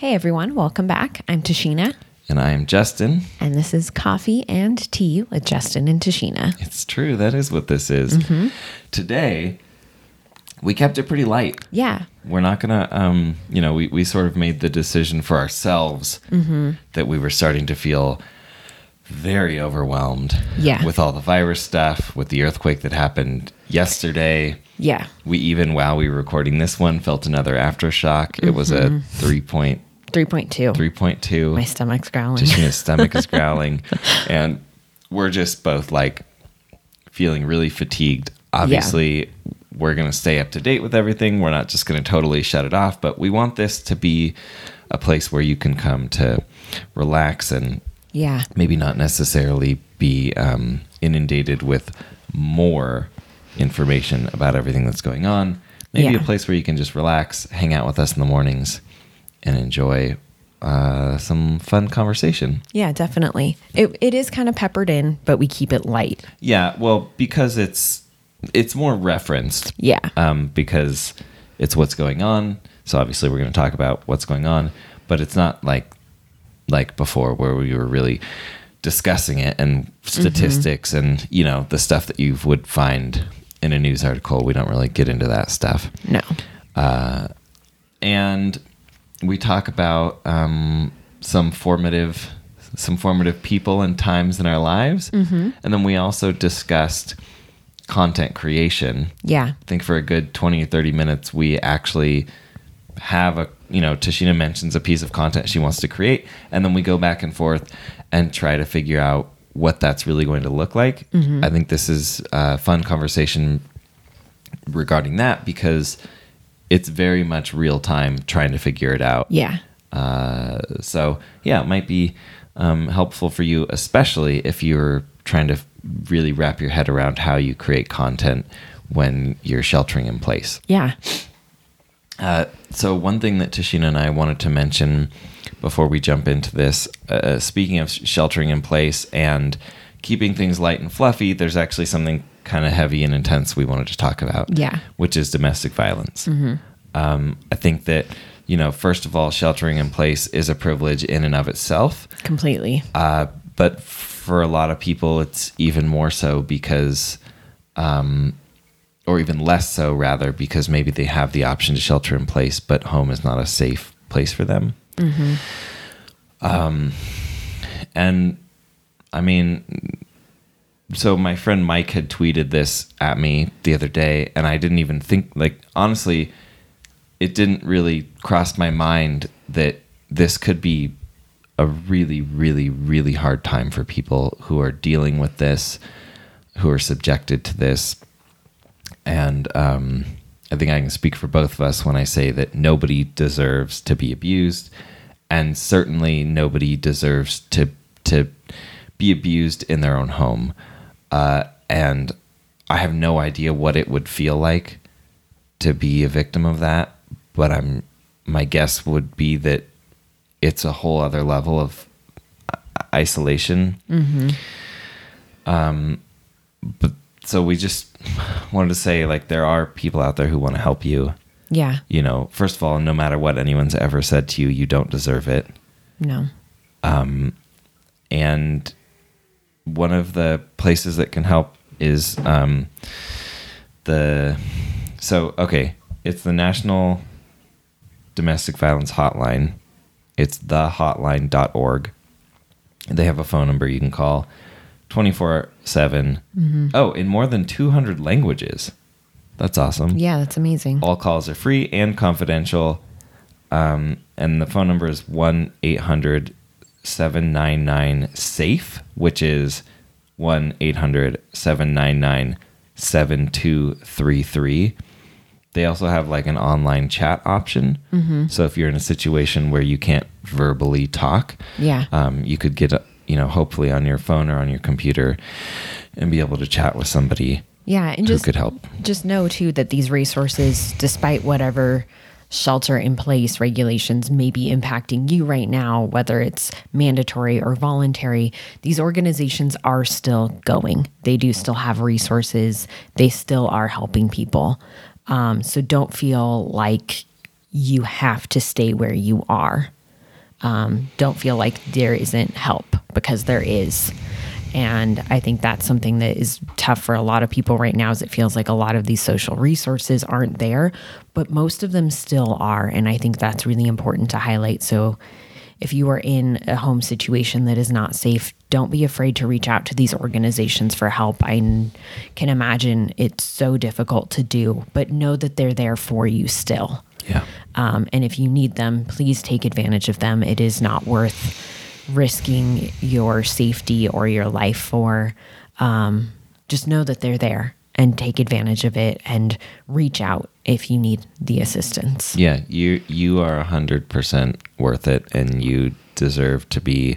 Hey everyone, welcome back. I'm Tashina, And I am Justin. and this is Coffee and Tea with Justin and Tashina. It's true. That is what this is. Mm-hmm. Today, we kept it pretty light. Yeah, We're not going to, um, you know, we, we sort of made the decision for ourselves mm-hmm. that we were starting to feel very overwhelmed Yeah. with all the virus stuff, with the earthquake that happened yesterday. yeah, We even, while we were recording this one, felt another aftershock. It was a mm-hmm. 3.3.2. 3.2. My stomach's growling. Tashina's stomach is growling, and we're just both like feeling really fatigued. Obviously, we're going to stay up to date with everything. We're not just going to totally shut it off, but we want this to be a place where you can come to relax and yeah, maybe not necessarily be um, inundated with more information about everything that's going on. Maybe Yeah. a place where you can just relax, hang out with us in the mornings, and enjoy uh, some fun conversation. yeah, definitely. It, it is kind of peppered in, but we keep it light. Yeah, well, because it's it's more referenced. Yeah. Um, because it's what's going on. So obviously we're going to talk about what's going on, but it's not like like before where we were really discussing it and statistics and you know the stuff that you would find in a news article. We don't really get into that stuff No. Uh, and we talk about um, some formative some formative people and times in our lives. And then we also discussed content creation. Yeah. i think for a good 20 or 30 minutes we actually have a you know tashina mentions a piece of content she wants to create and then we go back and forth and try to figure out what that's really going to look like. I think this is a fun conversation regarding that because it's very much real time trying to figure it out Yeah. uh, so yeah, it might be um, helpful for you, especially if you're trying to really wrap your head around how you create content when you're sheltering in place. Yeah. Uh, so one thing that Tashina and I wanted to mention before we jump into this, uh, speaking of sheltering in place and keeping things light and fluffy, there's actually something kind of heavy and intense we wanted to talk about. Yeah. which is domestic violence. Um, I think that you know, first of all, sheltering in place is a privilege in and of itself. Completely. Uh, but for a lot of people, it's even more so because, um, or even less so, rather, because maybe they have the option to shelter in place, but home is not a safe place for them. Um, and I mean, so my friend Mike had tweeted this at me the other day, and I didn't even think, like, honestly, it didn't really cross my mind that this could be a really, really, really hard time for people who are dealing with this, who are subjected to this. And um, I think I can speak for both of us when I say that nobody deserves to be abused, and certainly nobody deserves to to be abused in their own home. Uh, and I have no idea what it would feel like to be a victim of that, but I'm my guess would be that it's a whole other level of isolation. Um, but so we just wanted to say like there are people out there who want to help you. Yeah. You know, first of all, no matter what anyone's ever said to you, you don't deserve it. No. and one of the places that can help is um, the so okay it's the national domestic violence hotline it's thehotline.org they have a phone number you can call 24 7 oh in more than 200 languages that's awesome Yeah, that's amazing. all calls are free and confidential. Um, and the phone number is 1 800 799 SAFE, which is 1 800 799 7233. They also have like an online chat option. So if you're in a situation where you can't verbally talk, Yeah. um, you could get, you know, hopefully on your phone or on your computer and be able to chat with somebody Yeah, and who just could help. just know too that these resources, despite whatever shelter in place regulations may be impacting you right now, whether it's mandatory or voluntary, these organizations are still going. They do still have resources. They still are helping people. Um, so don't feel like you have to stay where you are. um, don't feel like there isn't help because there is. And I think that's something that is tough for a lot of people right now. Is it feels like a lot of these social resources aren't there, but most of them still are. And I think that's really important to highlight. So if you are in a home situation that is not safe, don't be afraid to reach out to these organizations for help. I can imagine it's so difficult to do, but know that they're there for you still. Yeah. Um, and if you need them, please take advantage of them. It is not worth risking your safety or your life for. Um, just know that they're there and take advantage of it and reach out if you need the assistance. Yeah, you you are hundred percent worth it, and you deserve to be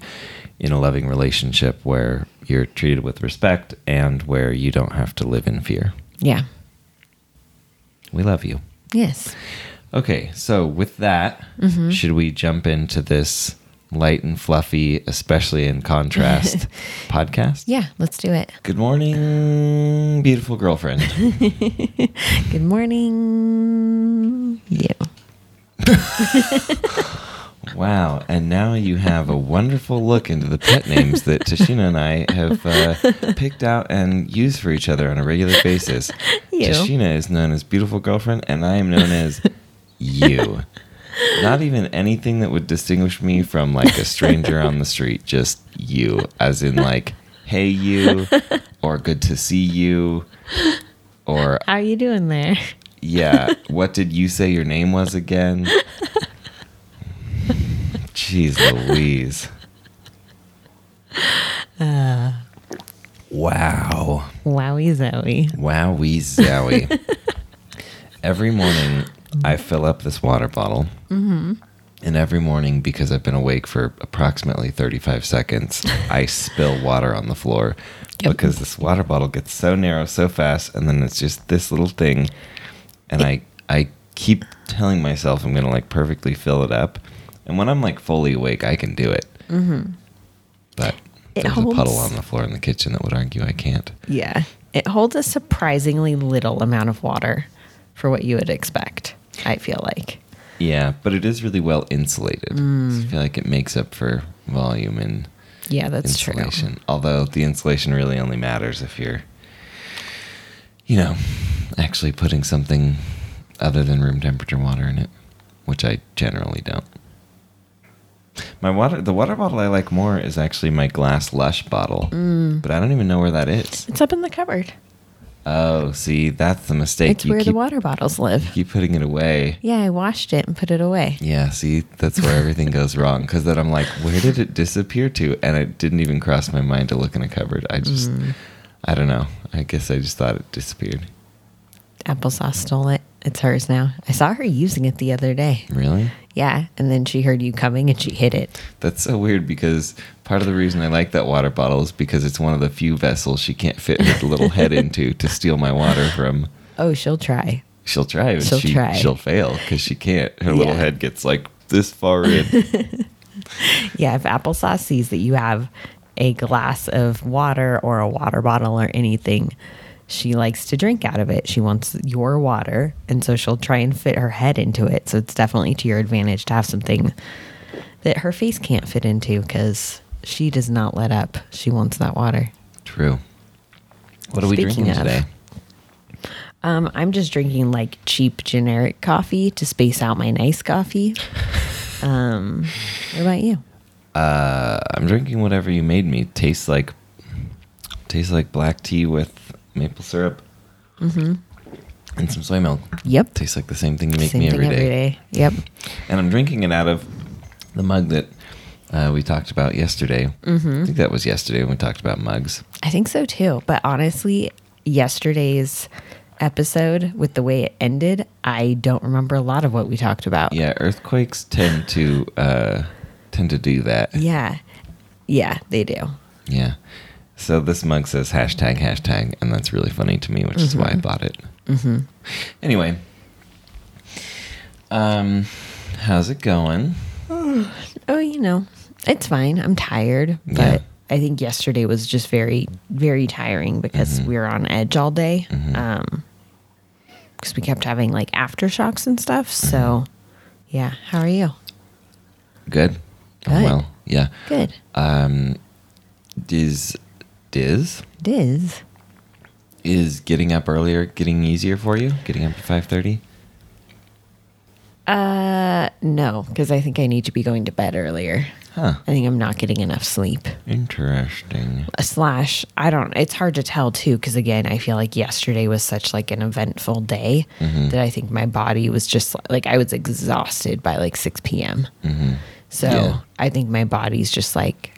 in a loving relationship where you're treated with respect and where you don't have to live in fear. Yeah. We love you. Yes. Okay, so with that, mm-hmm. should we jump into this light and fluffy, especially in contrast podcast? Yeah, let's do it. Good morning, beautiful girlfriend. Good morning. You. Wow. And now you have a wonderful look into the pet names that Tashina and I have uh, picked out and use for each other on a regular basis. You. Tashina is known as beautiful girlfriend, and I am known as you. Not even anything that would distinguish me from like a stranger on the street, just you, as in like, hey, you, or good to see you, or How are you doing there? yeah. What did you say your name was again? Jeez Louise. wow. Wowie zowie. Wowie zowie. every morning, I fill up this water bottle. Mm-hmm. And every morning, because I've been awake for approximately 35 seconds, I spill water on the floor Yep. because this water bottle gets so narrow so fast. And then it's just this little thing. And I, I keep telling myself I'm going to like perfectly fill it up. And when I'm like fully awake, I can do it. Mm-hmm. But It there's a puddle on the floor in the kitchen that would argue I can't. Yeah. It holds a surprisingly little amount of water for what you would expect, I feel like. Yeah, but it is really well insulated. Mm. So I feel like it makes up for volume and Yeah, that's true. insulation. Although the insulation really only matters if you're, you know, actually putting something other than room temperature water in it, which I generally don't. My water, the water bottle I like more is actually my glass Lush bottle, Mm. but I don't even know where that is. It's up in the cupboard. Oh, see, that's the mistake. It's you where keep, the water bottles live. keep putting it away. Yeah, I washed it and put it away. Yeah, see, that's where everything goes wrong. Because then I'm like, where did it disappear to? And it didn't even cross my mind to look in a cupboard. I just, Mm. I don't know. I guess I just thought it disappeared. Applesauce stole it. It's hers now. I saw her using it the other day. Really? Yeah, and then she heard you coming and she hid it. That's so weird because part of the reason I like that water bottle is because it's one of the few vessels she can't fit her little head into to steal my water from. Oh, she'll try. She'll try, She'll she, try. she'll fail because she can't. Her little head gets like this far in. Yeah, if applesauce sees that you have a glass of water or a water bottle or anything, she likes to drink out of it. She wants your water, and so she'll try and fit her head into it. So it's definitely to your advantage to have something that her face can't fit into because she does not let up. She wants that water. True. What are we drinking of- today? Um, I'm just drinking like cheap generic coffee to space out my nice coffee. Um, what about you? Uh, I'm drinking whatever you made me. Tastes like tastes like black tea with maple syrup mm-hmm. and some soy milk. Yep. Tastes like the same thing you make Same me thing every day. every day. Yep. And I'm drinking it out of the mug that uh, we talked about yesterday. Mm-hmm. I think that was yesterday when we talked about mugs. I think so too. But honestly, yesterday's episode with the way it ended, I don't remember a lot of what we talked about. Yeah, earthquakes tend to uh, tend to do that. Yeah. Yeah, they do. Yeah. So this mug says hashtag hashtag, and that's really funny to me, which is why I bought it. Mm-hmm. Anyway, um, how's it going? Oh, you know, it's fine. I'm tired, but Yeah. I think yesterday was just very, very tiring because we were on edge all day. Um, because we kept having like aftershocks and stuff. So, yeah. How are you? Good. Oh, Good. well, yeah. Good. Um, Diz, Diz, Diz. is getting up earlier getting easier for you? Getting up at five thirty? Uh, no, because I think I need to be going to bed earlier. Huh. I think I'm not getting enough sleep. Interesting. A slash, I don't. It's hard to tell too, because again, I feel like yesterday was such like an eventful day that I think my body was just like I was exhausted by like six p.m. So Yeah. I think my body's just like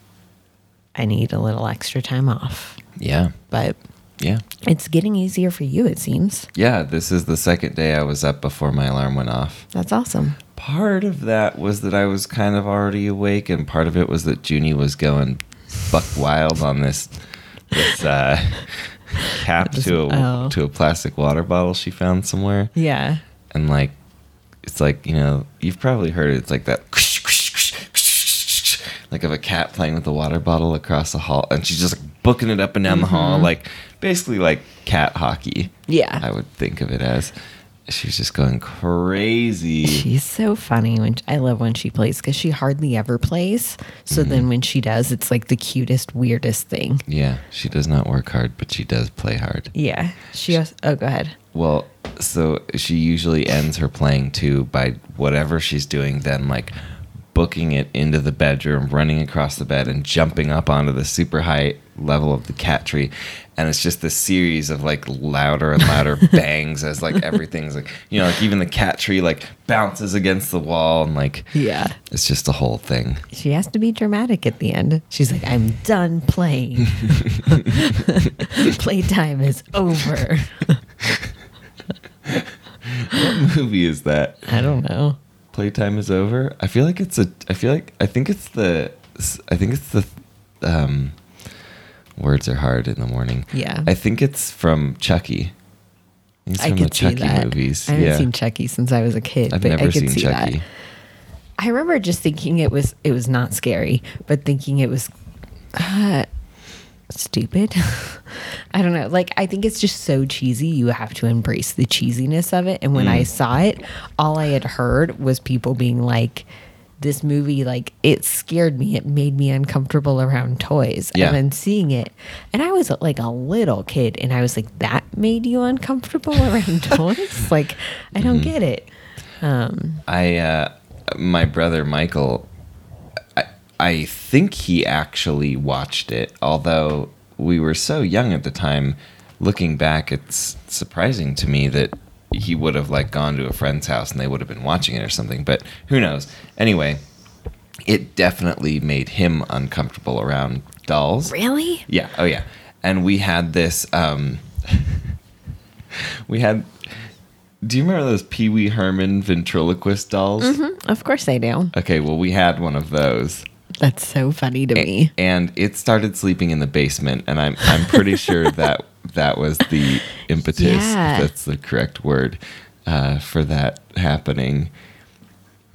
I need a little extra time off. Yeah. But Yeah. it's getting easier for you, it seems. Yeah. This is the second day I was up before my alarm went off. That's awesome. Part of that was that I was kind of already awake, and part of it was that Junie was going buck wild on this this uh, cap to a Oh. to a plastic water bottle she found somewhere, Yeah. and like it's like you know you've probably heard it. It's like that. Like of a cat playing with a water bottle across the hall, and she's just like booking it up and down the hall, mm-hmm. like basically like cat hockey. Yeah. I would think of it as. She's just going crazy. She's so funny when I love when she plays because she hardly ever plays. So then mm-hmm. when she does, it's like the cutest, weirdest thing. Yeah, she does not work hard, but she does play hard. Yeah. She has, oh, go ahead. Well, so she usually ends her playing too by whatever she's doing, then like booking it into the bedroom, running across the bed, and jumping up onto the super high level of the cat tree. And it's just this series of like louder and louder bangs as like everything's like, you know, like even the cat tree like bounces against the wall and like Yeah. it's just a whole thing. She has to be dramatic at the end. She's like, I'm done playing. Playtime is over. What movie is that? I don't know. Playtime is over i feel like it's a i feel like i think it's the i think it's the um words are hard in the morning Yeah. i think it's from chucky it's I from the could see that. movies I haven't yeah seen Chucky since I was a kid, i've but I never could seen see chucky that. I remember just thinking it was it was not scary, but thinking it was uh, stupid. I don't know. Like I think it's just so cheesy. You have to embrace the cheesiness of it. And when Mm. I saw it, all I had heard was people being like, "This movie, like, it scared me. It made me uncomfortable around toys." Yeah. And then seeing it, and I was like a little kid, and I was like, "That made you uncomfortable around toys?" Like, I don't Mm-hmm. get it. Um, i uh my brother michael i think he actually watched it although we were so young at the time looking back it's surprising to me that he would have like gone to a friend's house and they would have been watching it or something but who knows? Anyway it definitely made him uncomfortable around dolls. Really? yeah oh yeah. And we had this um we had do you remember those pee-wee herman ventriloquist dolls? Of course they do. okay well we had one of those That's so funny to me. and it started sleeping in the basement and i'm i'm pretty sure that that was the impetus Yeah. if that's the correct word uh, for that happening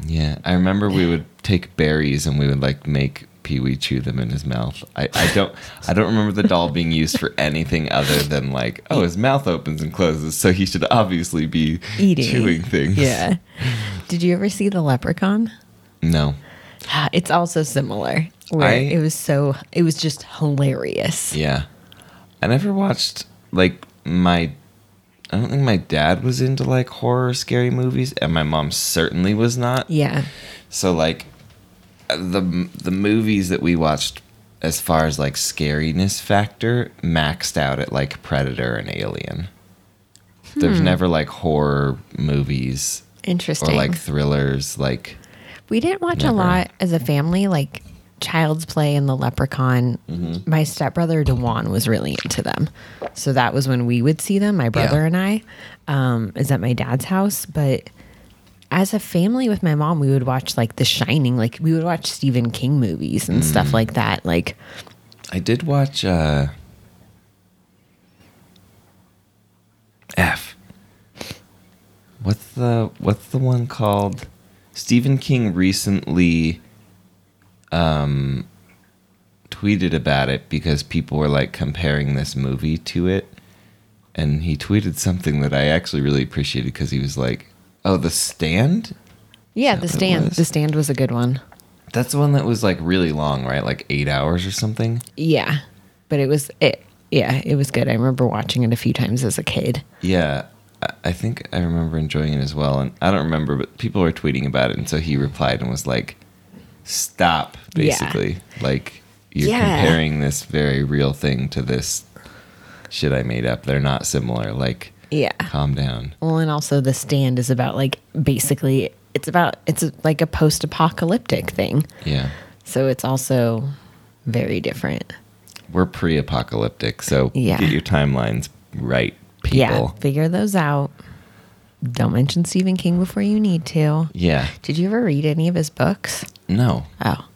yeah i remember we would take berries and we would like make pee-wee chew them in his mouth I, I don't i don't remember the doll being used for anything other than like oh his mouth opens and closes so he should obviously be Eating. chewing things Yeah. Did you ever see the Leprechaun? no It's also similar. Where I- it was so it was just hilarious. Yeah. I never watched like my I don't think my dad was into like horror scary movies and my mom certainly was not. Yeah. So like the the movies that we watched as far as like scariness factor maxed out at like Predator and Alien. There's hmm. never like horror movies interesting or like thrillers like we didn't watch a lot as a family, like Child's Play and The Leprechaun. Mm-hmm. My stepbrother Dewan was really into them. So that was when we would see them, my brother Yeah. and I. Um, is at my dad's house. But as a family with my mom, we would watch like The Shining, like we would watch Stephen King movies and Mm. stuff like that. Like I did watch uh F. What's the what's the one called? Stephen King recently um tweeted about it because people were like comparing this movie to it and he tweeted something that I actually really appreciated because he was like, "Oh, The Stand?" Yeah, the stand. The stand was a good one. That's the one that was like really long, right? Like eight hours or something. Yeah, but it was it. Yeah, it was good. I remember watching it a few times as a kid. Yeah, I- think I remember enjoying it as well. And I don't remember, but people were tweeting about it, and so he replied and was like, "Stop!" Yeah. Basically, like you're Yeah. comparing this very real thing to this shit I made up. They're not similar. Like, Yeah. calm down. Well, and also the stand is about like basically it's about it's like a post-apocalyptic thing. Yeah, So it's also very different. we're pre-apocalyptic, so Yeah. get your timelines right, people. Yeah, figure those out. Don't mention Stephen King before you need to. Yeah. Did you ever read any of his books? No. Oh.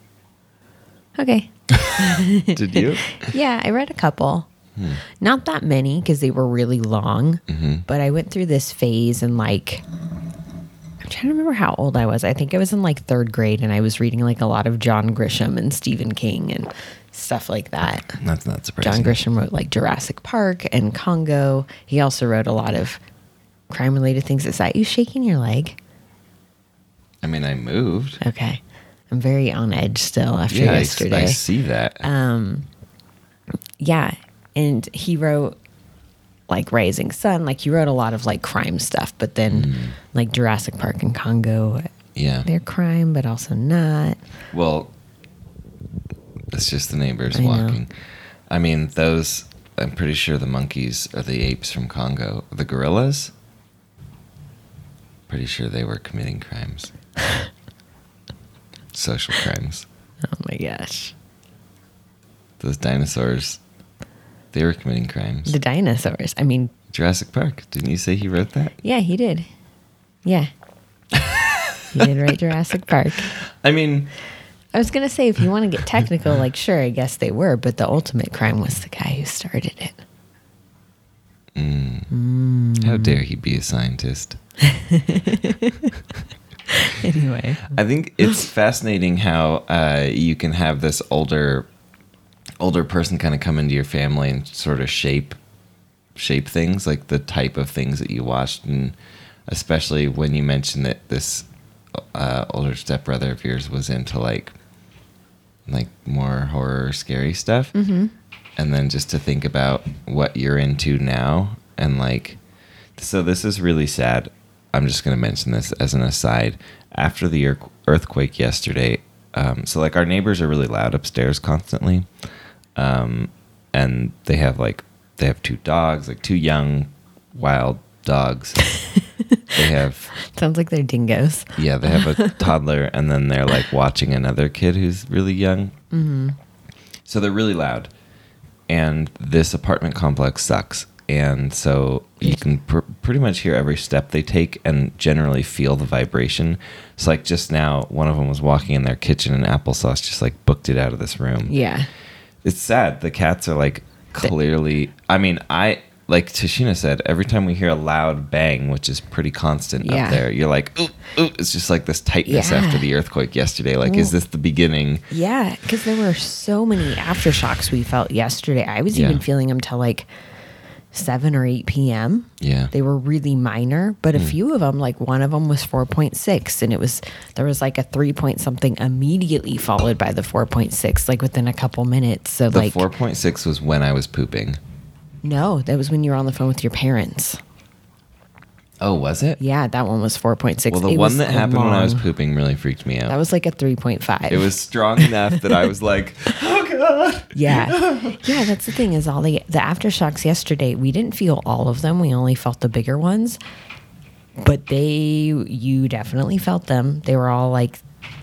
Okay. Did you? Yeah, I read a couple. Hmm. Not that many because they were really long, mm-hmm. but I went through this phase and like I'm trying to remember how old I was. I think I was in like third grade and I was reading like a lot of John Grisham and Stephen King and stuff like that. That's not surprising. John Grisham wrote like Jurassic Park and Congo. He also wrote a lot of crime related things. Is that you shaking your leg? I mean, I moved. Okay. I'm very on edge still after Yeah, yesterday. I see that. Um, yeah, and he wrote like Rising Sun. Like he wrote a lot of like crime stuff, but then like Jurassic Park and Congo, yeah. they're crime, but also not. Well, it's just the neighbors I know. walking. I mean, those. I'm pretty sure the monkeys are the apes from Congo. The gorillas. Pretty sure they were committing crimes. Social crimes. Oh my gosh, Those dinosaurs. They were committing crimes. the dinosaurs. I mean, Jurassic Park. Didn't you say he wrote that? yeah, he did. Yeah, he did write Jurassic Park. I mean, I was gonna say if you want to get technical, like sure, I guess they were, but the ultimate crime was the guy who started it. how dare he be a scientist? Anyway, I think it's fascinating how uh, you can have this older older person kind of come into your family and sort of shape shape things like the type of things that you watched and especially when you mentioned that this uh, older stepbrother of yours was into like like more horror scary stuff. Mm-hmm. and then just to think about what you're into now and like so this is really sad. I'm just going to mention this as an aside. After the earthquake yesterday um, so like our neighbors are really loud upstairs constantly. Um, and they have like they have two dogs like two young wild dogs they have sounds like they're dingoes. yeah, they have a toddler, and then they're like watching another kid who's really young. Mm-hmm. So they're really loud, and this apartment complex sucks. And so you can pr- pretty much hear every step they take, and generally feel the vibration. It's like just now, one of them was walking in their kitchen, and applesauce just like booked it out of this room. Yeah. It's sad. The cats are like clearly. I mean, I like Tashina said. Every time we hear a loud bang, which is pretty constant Yeah. up there, you're like, ooh, ooh. It's just like this tightness Yeah. after the earthquake yesterday. Like, is this the beginning? Yeah, because there were so many aftershocks we felt yesterday. I was Yeah. even feeling them till like seven or eight p.m. Yeah. They were really minor, but a hmm. few of them, like one of them was four point six, and it was there was like a three point something immediately followed by the four point six, like within a couple minutes. So the like, 4.6 was when I was pooping. No, that was when you were on the phone with your parents. Oh, was it? Yeah, that one was four point six. Well, the one that happened when I was pooping really freaked me out. that was like a three point five. it was strong enough that I was like, oh god. Yeah. Yeah, that's the thing is all the the aftershocks yesterday, we didn't feel all of them. We only felt the bigger ones. But they you definitely felt them. They were all like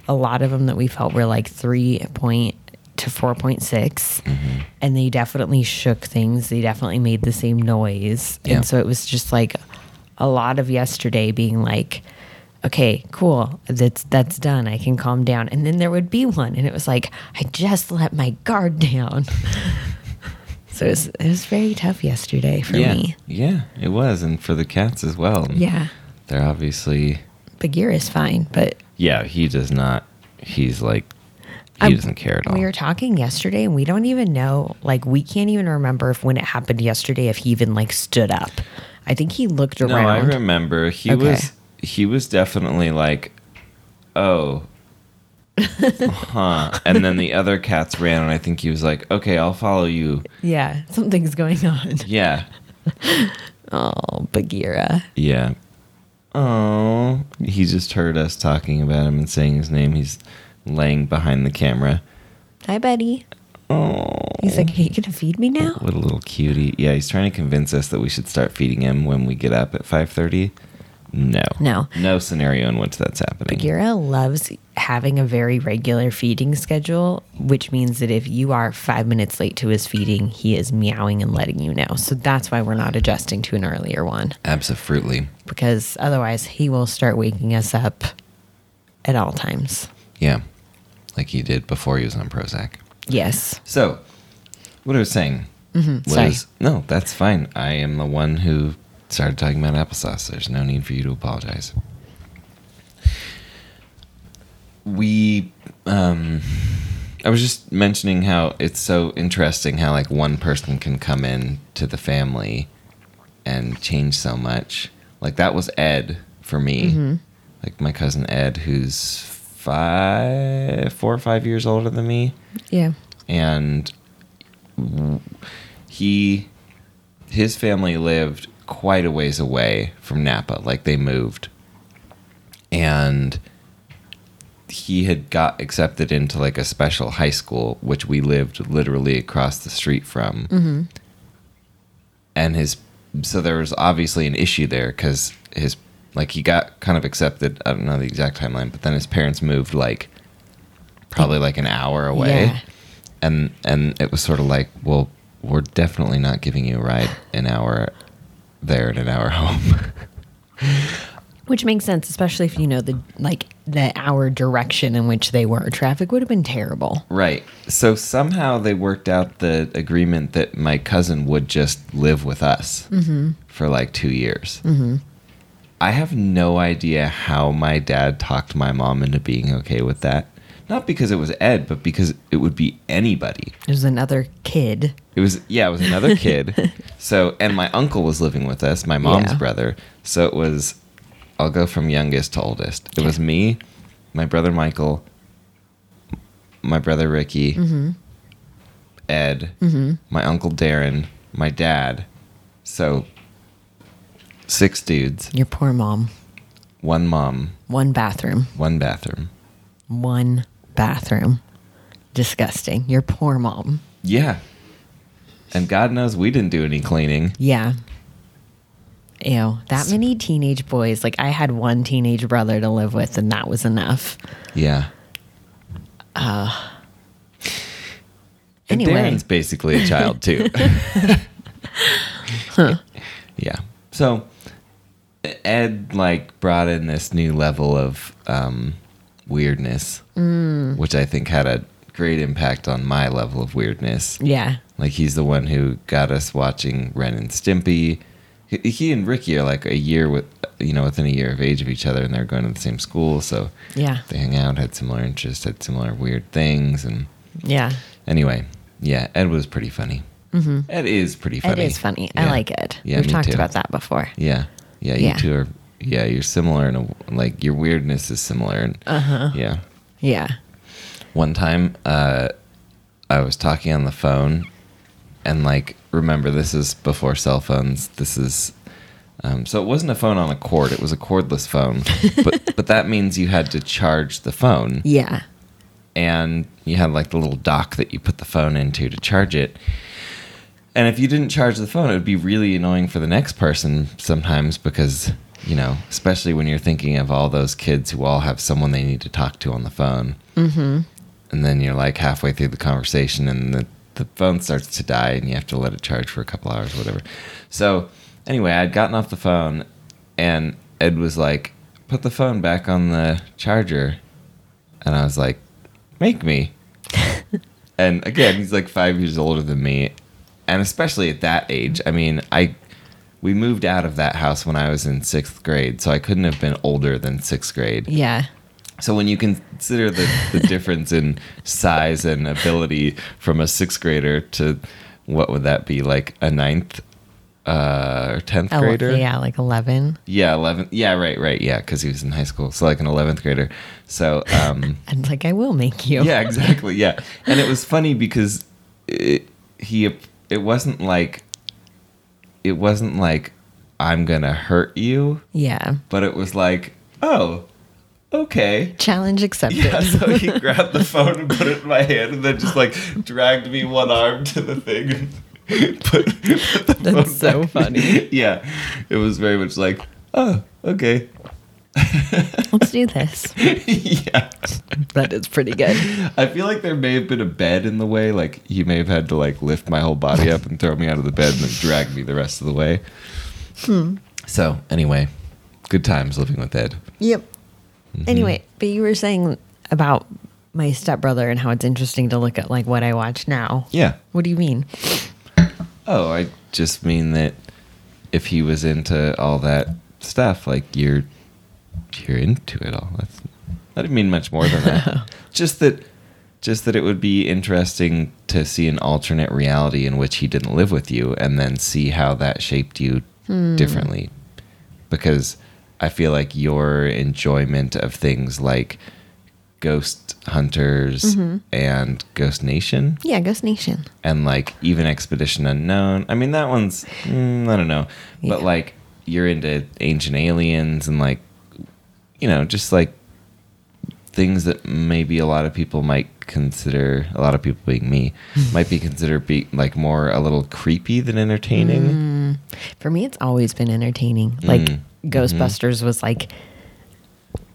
a lot of them that we felt were like 3 point to 4.6 mm-hmm. and they definitely shook things. They definitely made the same noise. Yeah. And so it was just like a lot of yesterday being like okay, cool. That's that's done. I can calm down. And then there would be one, and it was like I just let my guard down. so it was, it was very tough yesterday for yeah. me. Yeah, it was, and for the cats as well. Yeah, They're obviously. Bagheera is fine, but Yeah, he does not. He's like. He I'm- doesn't care at all. we were talking yesterday, and we don't even know. Like, we can't even remember if when it happened yesterday, if he even like stood up. I think he looked around. No, I remember. He Okay. was he was definitely like, "Oh, huh. And then the other cats ran, and I think he was like, okay, I'll follow you. Yeah, something's going on. Yeah. Oh, Bagheera. Yeah. Oh, he just heard us talking about him and saying his name. He's laying behind the camera. Hi, buddy. Oh, He's like, Are you going to feed me now? what a little cutie. Yeah, he's trying to convince us that we should start feeding him when we get up at 5.30. No. No. No scenario in which that's happening. Bagheera loves having a very regular feeding schedule, which means that if you are five minutes late to his feeding, he is meowing and letting you know. So that's why we're not adjusting to an earlier one, Absolutely. because otherwise he will start waking us up at all times. Yeah. Like he did before he was on Prozac. Yes. So, what I was saying Mm-hmm. Sorry. was no, that's fine. I am the one who started talking about applesauce. There's no need for you to apologize. We, um, I was just mentioning how it's so interesting how like one person can come in to the family and change so much. Like that was Ed for me. Mm-hmm. Like my cousin Ed, who's five, four or five years older than me. Yeah. and he his family lived quite a ways away from Napa like they moved. And he had got accepted into like a special high school which we lived literally across the street from. Mm-hmm. And his so there was obviously an issue there because his like he got kind of accepted i don't know the exact timeline but then his parents moved like probably like an hour away Yeah. and and it was sort of like well we're definitely not giving you a ride an hour there and an hour home Which makes sense, especially if you know the like the hour direction in which they were. Traffic would have been terrible. right so somehow they worked out the agreement that my cousin would just live with us for like two years mm-hmm. I have no idea how my dad talked my mom into being okay with that not because it was ed but because it would be anybody It was another kid. It was yeah, it was another kid. so and my uncle was living with us, my mom's Yeah. brother. So it was I'll go from youngest to oldest. It was me, my brother Michael, my brother Ricky, mm-hmm. Ed, mm-hmm. my uncle Darren, my dad. So six dudes, Your poor mom. one mom, One bathroom. one bathroom. One bathroom. Disgusting. Your poor mom. Yeah. And God knows we didn't do any cleaning. Yeah. Ew. That many teenage boys. Like I had one teenage brother to live with, and that was enough. Yeah. Uh, and Anyway. Darren's basically a child too. Yeah. So Ed like brought in this new level of um, weirdness, which I think had a great impact on my level of weirdness. Yeah. Like he's the one who got us watching Ren and Stimpy. He, he and Ricky are like a year with, you know, within a year of age of each other, and they're going to the same school, so Yeah. they hang out, had similar interests, had similar weird things, and Yeah. Anyway, yeah, Ed was pretty funny. Mm-hmm. Ed is pretty It funny. is funny. I like it. Yeah, We've talked too. about that before. Yeah, yeah, you Yeah. two are. Yeah, you're similar in a like your weirdness is similar. And, uh-huh. Yeah. Yeah. One time, uh, I was talking on the phone, and like, remember, this is before cell phones. This is. Um, so it wasn't a phone on a cord; it was a cordless phone. but but that means you had to charge the phone. Yeah. and you had like the little dock that you put the phone into to charge it. And if you didn't charge the phone, it would be really annoying for the next person sometimes because, you know, especially when you're thinking of all those kids who all have someone they need to talk to on the phone. Mm-hmm. And then you're like halfway through the conversation and the, the phone starts to die and you have to let it charge for a couple hours, or whatever. So, anyway, I'd gotten off the phone and Ed was like, put the phone back on the charger. And I was like, make me. and again, he's like five years older than me. And especially at that age, I mean, I we moved out of that house when I was in sixth grade, so I couldn't have been older than sixth grade. Yeah. So when you consider the, the difference in size and ability from a sixth grader to what would that be like a ninth uh, or tenth grader. yeah, like 11. Yeah, 11th. Yeah, right, right. Yeah, because he was in high school. So, like an 11th grader. So, um, And like, I will make you. yeah, exactly. Yeah. And it was funny because it, he, it wasn't like, it wasn't like, I'm to hurt you, Yeah. but it was like, oh, okay. Challenge accepted. Yeah, so he grabbed the phone and put it in my hand and then just like dragged me one arm to the thing put, put the That's so back. funny. Yeah. It was very much like, oh, okay. Let's do this. yeah. That is pretty good. I feel like there may have been a bed in the way. Like he may have had to like lift my whole body up and throw me out of the bed and then drag me the rest of the way. Hmm. So anyway, good times living with Ed. Yep. Mm-hmm. Anyway, but you were saying about my stepbrother and how it's interesting to look at like what I watch now. Yeah. What do you mean? Oh, I just mean that if he was into all that stuff, like you're you're into it all. That's I didn't mean much more than that. just that just that it would be interesting to see an alternate reality in which he didn't live with you and then see how that shaped you differently. Because I feel like your enjoyment of things like Ghost Hunters and Ghost Nation Yeah, Ghost Nation. and like even Expedition Unknown. I mean, that one's mm, I don't know, but like you're into Ancient Aliens and like you know just like things that maybe a lot of people might consider a lot of people being me might be considered be like more a little creepy than entertaining. For me, it's always been entertaining. Like Mm. Ghostbusters was like,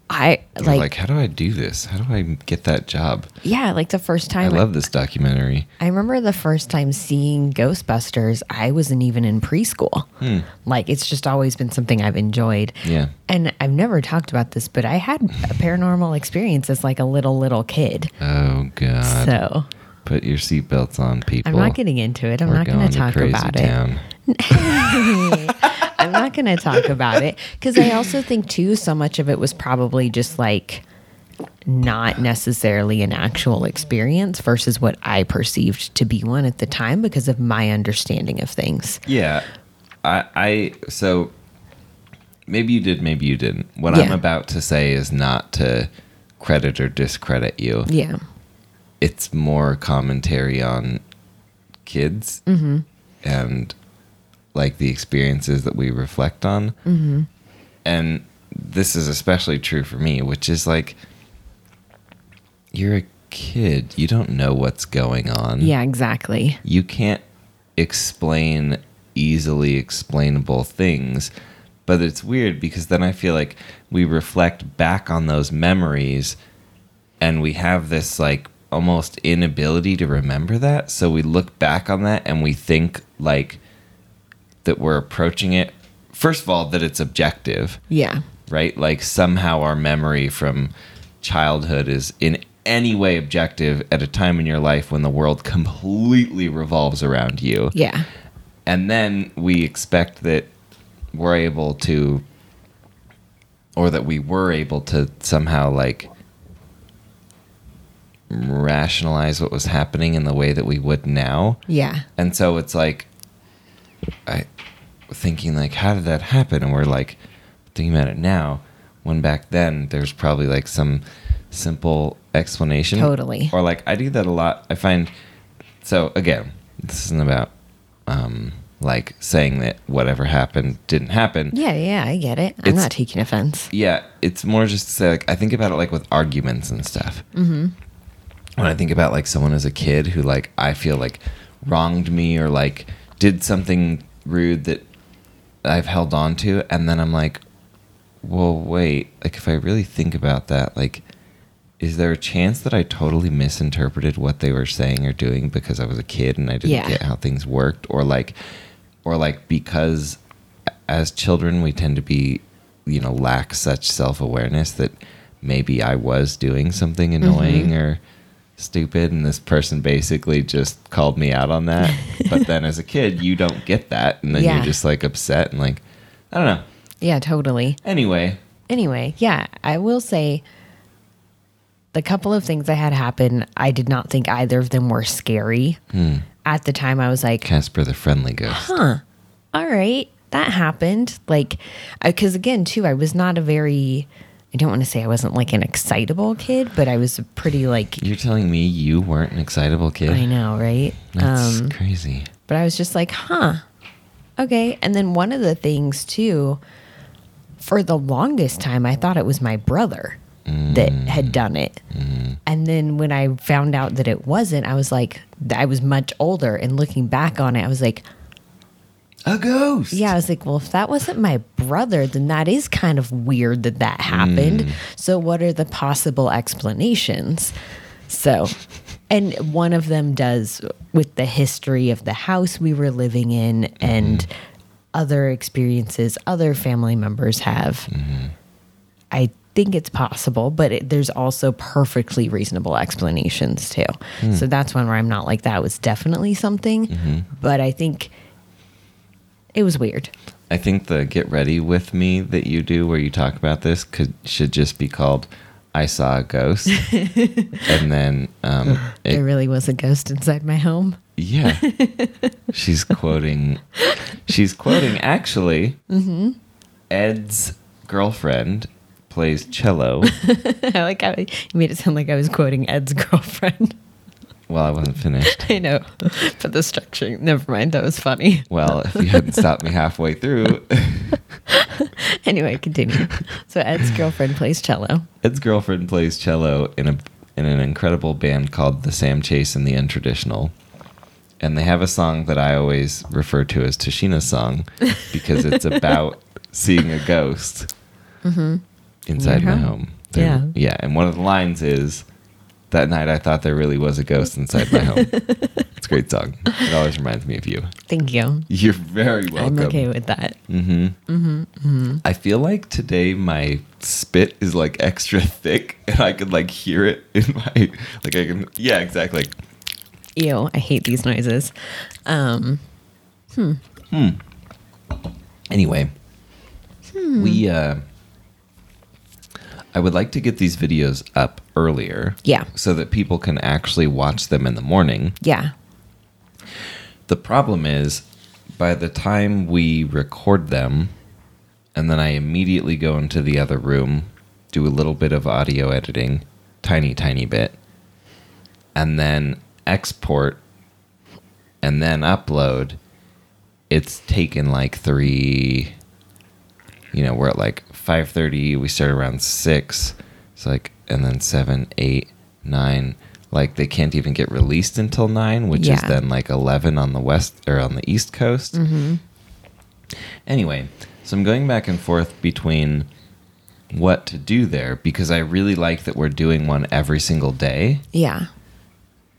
I You're like, Like, how do I do this? How do I get that job? yeah, like the first time. I love this documentary. I remember the first time seeing Ghostbusters, I wasn't even in preschool. Hmm. Like it's just always been something I've enjoyed. Yeah. And I've never talked about this, but I had a paranormal experience as like a little little kid. Oh God! So Put your seatbelts on, people. I'm not getting into it. I'm We're not going to talk about it. town. I'm not going to talk about it because I also think too so much of it was probably just like not necessarily an actual experience versus what I perceived to be one at the time because of my understanding of things. Yeah. I I so maybe you did, maybe you didn't. What I'm about to say is not to credit or discredit you. Yeah. It's more commentary on kids Mm-hmm. and like the experiences that we reflect on. Mm-hmm. And this is especially true for me, which is like you're a kid. You don't know what's going on. Yeah, exactly. you can't explain easily explainable things but it's weird because then i feel like we reflect back on those memories and we have this like almost inability to remember that so we look back on that and we think like that we're approaching it first of all that it's objective Yeah. right? Like somehow our memory from childhood is in any way objective at a time in your life when the world completely revolves around you. Yeah. And then we expect that we're able to, or that we were able to somehow like rationalize what was happening in the way that we would now. Yeah. And so it's like, I thinking like, how did that happen? And we're like thinking about it now. When back then there's probably like some simple explanation. Totally. Or like I do that a lot. I find so again, this isn't about um like saying that whatever happened didn't happen. Yeah, yeah, I get it. I'm It's- not taking offense. Yeah, it's more just to say like I think about it like with arguments and stuff. Mm-hmm. When I think about like someone as a kid who like I feel like wronged me or like did something rude that I've held on to, and then I'm like, well, wait, like if I really think about that, like, is there a chance that I totally misinterpreted what they were saying or doing because I was a kid and I didn't Yeah. get how things worked, or like, or like because as children we tend to be you know lack such self-awareness that maybe i was doing something Mm-hmm. annoying or stupid and this person basically just called me out on that but then as a kid you don't get that and then Yeah. you're just like upset and like i don't know Yeah, totally. anyway Anyway, yeah, I will say the couple of things that had happened I did not think either of them were scary. Hmm. At the time, I was like, casper the friendly ghost huh, all right, that happened. Like, because again, too, I was not a very, I don't want to say I wasn't like an excitable kid, but I was pretty like, You're telling me you weren't an excitable kid? I know, right? That's Um, crazy. but I was just like, huh, okay. And then one of the things, too, for the longest time, I thought it was my brother that had done it. And then when I found out that it wasn't, I was like, I was much older. And looking back on it, I was like, A ghost. yeah, I was like, well, if that wasn't my brother, then that is kind of weird that that happened. Mm. So, what are the possible explanations? So, and one of them does with the history of the house we were living in and mm-hmm. other experiences other family members have. Mm-hmm. I think it's possible, but it, there's also perfectly reasonable explanations too. Hmm. So that's one where I'm not like that was definitely something, mm-hmm. but I think it was weird. I think the get ready with me that you do where you talk about this could should just be called I saw a ghost. and then um there really was a ghost inside my home. yeah. she's quoting she's quoting actually Ed's girlfriend plays cello. I like how you made it sound like I was quoting Ed's girlfriend. Well, I wasn't finished. I know, but the structure. Never mind. That was funny. Well, if you hadn't stopped me halfway through, Anyway, continue. So Ed's girlfriend plays cello. Ed's girlfriend plays cello in a in an incredible band called the Sam Chase and the Untraditional. And they have a song that I always refer to as Tashina's song because it's about seeing a ghost inside Your my home. home. Mm-hmm. Yeah. Yeah. And one of the lines is that night I thought there really was a ghost inside my home. it's a great song. It always reminds me of you. Thank you. You're very welcome. I'm okay with that. Mm-hmm. Mm-hmm. mm-hmm. I feel like today my spit is like extra thick and I could like hear it in my like I can yeah, exactly. Like, Ew, I hate these noises. Um, hmm. Hmm. anyway. We uh I would like to get these videos up earlier. Yeah. So that people can actually watch them in the morning. yeah. The problem is by the time we record them and then I immediately go into the other room, do a little bit of audio editing, tiny tiny bit, and then export and then upload, it's taken like 3 you know, we're at like 5:30, we start around 6. It's like and then 7, 8, 9 like they can't even get released until 9, which is then like 11 on the west or on the east coast. Mm-hmm. Anyway, so I'm going back and forth between what to do there because I really like that we're doing one every single day. Yeah.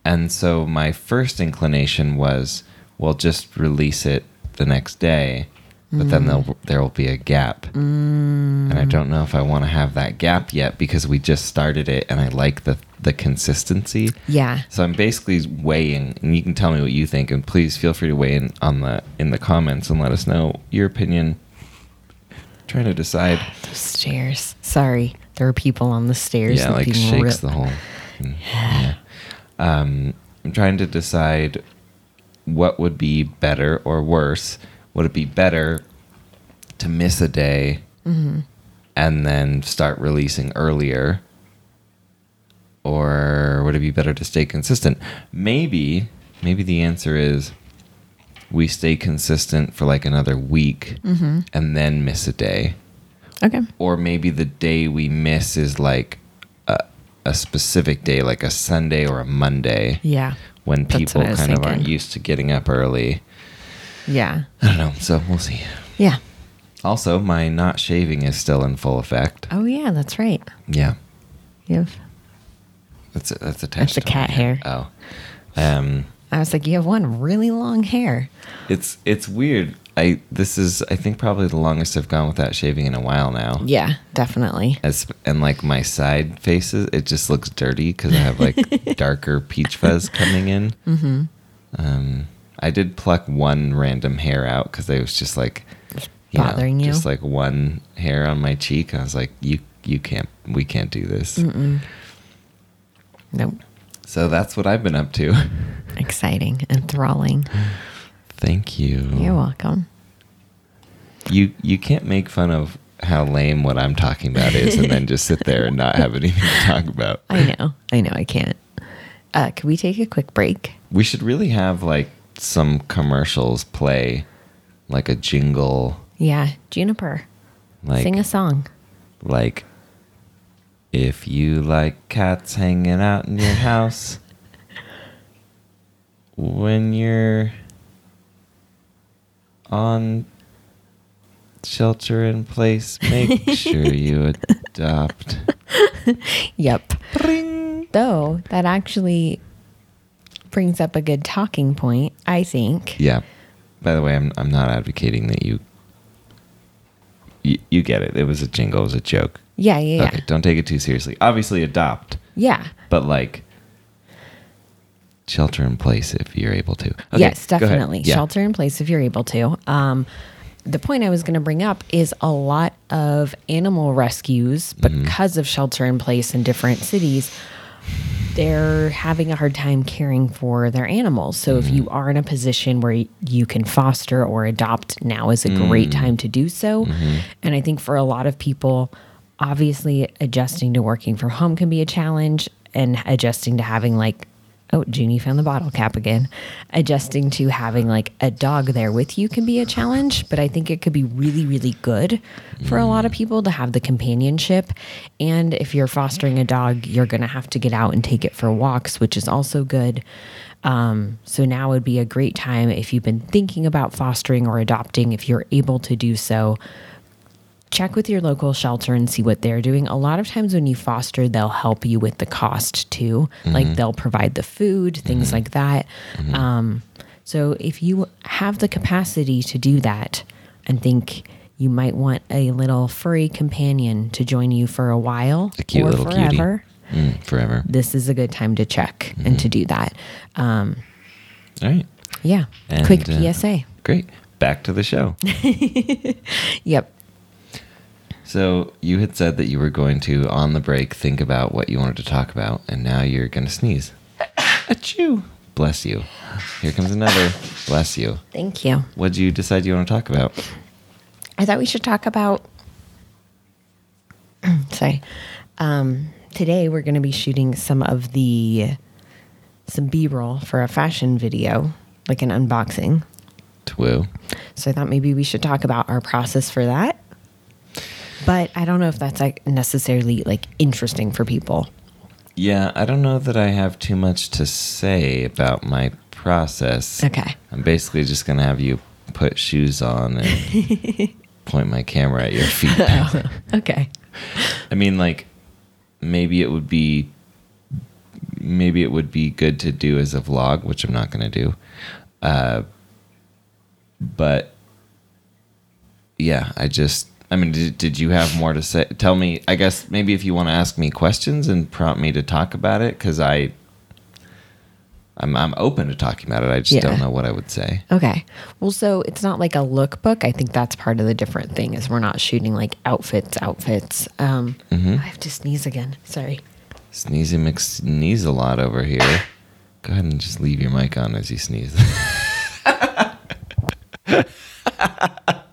And so my first inclination was, well, just release it the next day, but then there'll, there will be a gap. And I don't know if I want to have that gap yet because we just started it and I like the, the consistency. Yeah. So I'm basically weighing, and you can tell me what you think, and please feel free to weigh in on the in the comments and let us know your opinion. trying to decide, Those stairs. Sorry. There are people on the stairs. yeah, like shakes real- the whole. mm, Yeah. Um, I'm trying to decide what would be better or worse. Would it be better to miss a day and then start releasing earlier? Or would it be better to stay consistent? Maybe, maybe the answer is we stay consistent for like another week and then miss a day Okay. or maybe the day we miss is like a, a specific day, like a Sunday or a Monday, Yeah. when people kind of aren't used to getting up early. Yeah. I don't know. So we'll see. Yeah. Also, my not shaving is still in full effect. Oh yeah, that's right. Yeah, You have. that's that's attached. the to my cat hair. Oh, um, I was like, you have one really long hair. it's it's weird. I this is I think probably the longest I've gone without shaving in a while now. Yeah, definitely. As and like my side faces, it just looks dirty because I have like darker peach fuzz coming in. Mm-hmm. Um, I did pluck one random hair out because it was just like you know, bothering you? just like one hair on my cheek. I was like, you you can't, we can't do this. Nope. So that's what I've been up to. Exciting, enthralling. Thank you. You're welcome. you you can't make fun of how lame what I'm talking about is, and then just sit there and not have anything to talk about. I know. I know. I can't. Uh, can we take a quick break? We should really have like some commercials play, like a jingle, Yeah, Juniper, like sing a song. like if you like cats hanging out in your house when you're on shelter in place make sure you adopt Yep. Though that actually brings up a good talking point, I think. yeah by the way i'm, I'm not advocating that you, you you get it it was a jingle it was a joke Yeah, yeah, yeah. okay don't take it too seriously obviously adopt Yeah. but like shelter in place if you're able to. Okay, yes, definitely. Yeah. Shelter in place if you're able to. Um, the point I was going to bring up is a lot of animal rescues, Mm-hmm. because of shelter in place in different cities, they're having a hard time caring for their animals. So if you mm. are in a position where you can foster or adopt, now is a great mm. time to do so. Mm-hmm. And I think for a lot of people, obviously adjusting to working from home can be a challenge and adjusting to having like Oh, Jeannie found the bottle cap again. Adjusting to having like a dog there with you can be a challenge, but I think it could be really, really good for a lot of people to have the companionship. And if you're fostering a dog, you're going to have to get out and take it for walks, which is also good. Um, so now would be a great time if you've been thinking about fostering or adopting, if you're able to do so, check with your local shelter and see what they're doing. A lot of times when you foster, they'll help you with the cost too. Like they'll provide the food, things like that. Um, so if you have the capacity to do that and think you might want a little furry companion to join you for a while A cute or little forever, Mm, forever. this is a good time to check and to do that. Um, All right. yeah. And, Quick uh, PSA. Great. Back to the show. Yep. So you had said that you were going to, on the break, think about what you wanted to talk about, and now you're going to sneeze. Achoo. Bless you. Here comes another. Bless you. Thank you. What did you decide you want to talk about? I thought we should talk about. sorry. Um, today we're going to be shooting some of the some B-roll for a fashion video, like an unboxing. Twoo. So I thought maybe we should talk about our process for that. But I don't know if that's like necessarily like interesting for people. Yeah, I don't know that I have too much to say about my process. Okay. I'm basically just going to have you put shoes on and point my camera at your feet. Okay. I mean, like, maybe it would be, maybe it would be good to do as a vlog, which I'm not going to do. Uh, but yeah, I just, I mean, did, did you have more to say? Tell me, I guess maybe if you want to ask me questions and prompt me to talk about it, because I, I'm, I'm open to talking about it. I just Yeah. don't know what I would say. Okay. Well, so it's not like a lookbook. I think that's part of the different thing is we're not shooting like outfits, outfits. Um, Mm-hmm. I have to sneeze again. Sorry. Sneezy McSneeze a lot over here. Go ahead and just leave your mic on as you sneeze.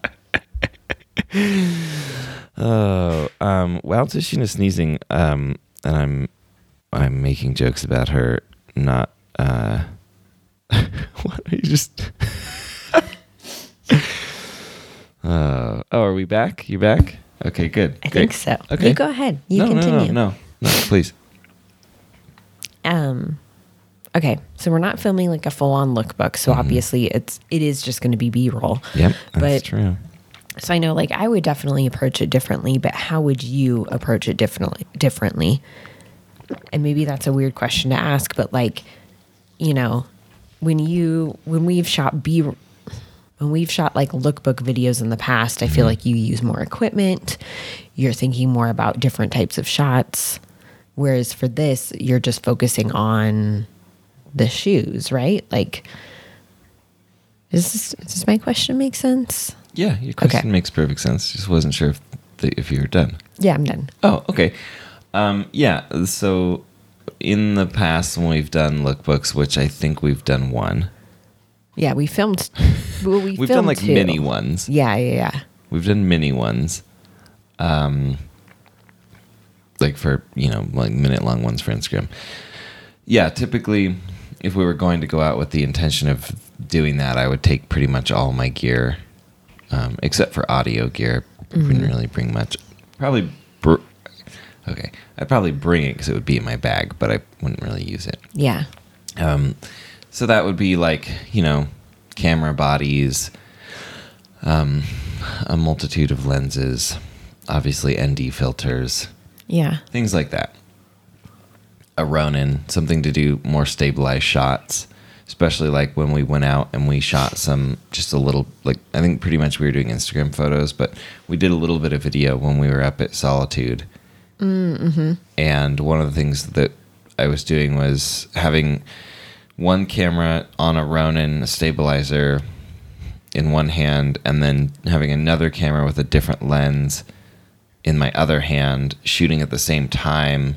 oh, um, while Tashina's sneezing, um, and I'm I'm making jokes about her not. Uh, what are you just? oh, oh, are we back? You back? Okay, good. I Great. think so. Okay, You go ahead. You no, continue. No, no, no, no, please. Um, okay. So we're not filming like a full on lookbook. So obviously it's it is just going to be B roll. Mm-hmm. Yep, that's But true. So I know like I would definitely approach it differently. But how would you approach it differently? Differently. And maybe that's a weird question to ask, but like, you know, when you when we've shot B when we've shot like lookbook videos in the past, I feel mm-hmm. like you use more equipment. You're thinking more about different types of shots. Whereas for this, you're just focusing on the shoes, right? Like, is this, does my question make sense? Yeah, your question Okay. makes perfect sense. Just wasn't sure if the, if you were done. Yeah, I'm done. Oh, okay. Um, yeah. So in the past, when we've done lookbooks, which I think we've done one, Yeah, we filmed. Well, we we've filmed done like two. mini ones. Yeah, yeah, yeah. We've done mini ones. Um, like for you know like minute long ones for Instagram. Yeah, typically, if we were going to go out with the intention of doing that, I would take pretty much all my gear, um, except for audio gear. Wouldn't really bring much. Probably, br- okay. I'd probably bring it because it would be in my bag, but I wouldn't really use it. Yeah. Um, so that would be like you know, camera bodies, um, a multitude of lenses, obviously ND filters, Yeah. things like that. A Ronin, something to do more stabilized shots, especially like when we went out and we shot some just a little like I think pretty much we were doing Instagram photos, but we did a little bit of video when we were up at Solitude. Mm-hmm. And one of the things that I was doing was having one camera on a Ronin a stabilizer in one hand, and then having another camera with a different lens in my other hand, shooting at the same time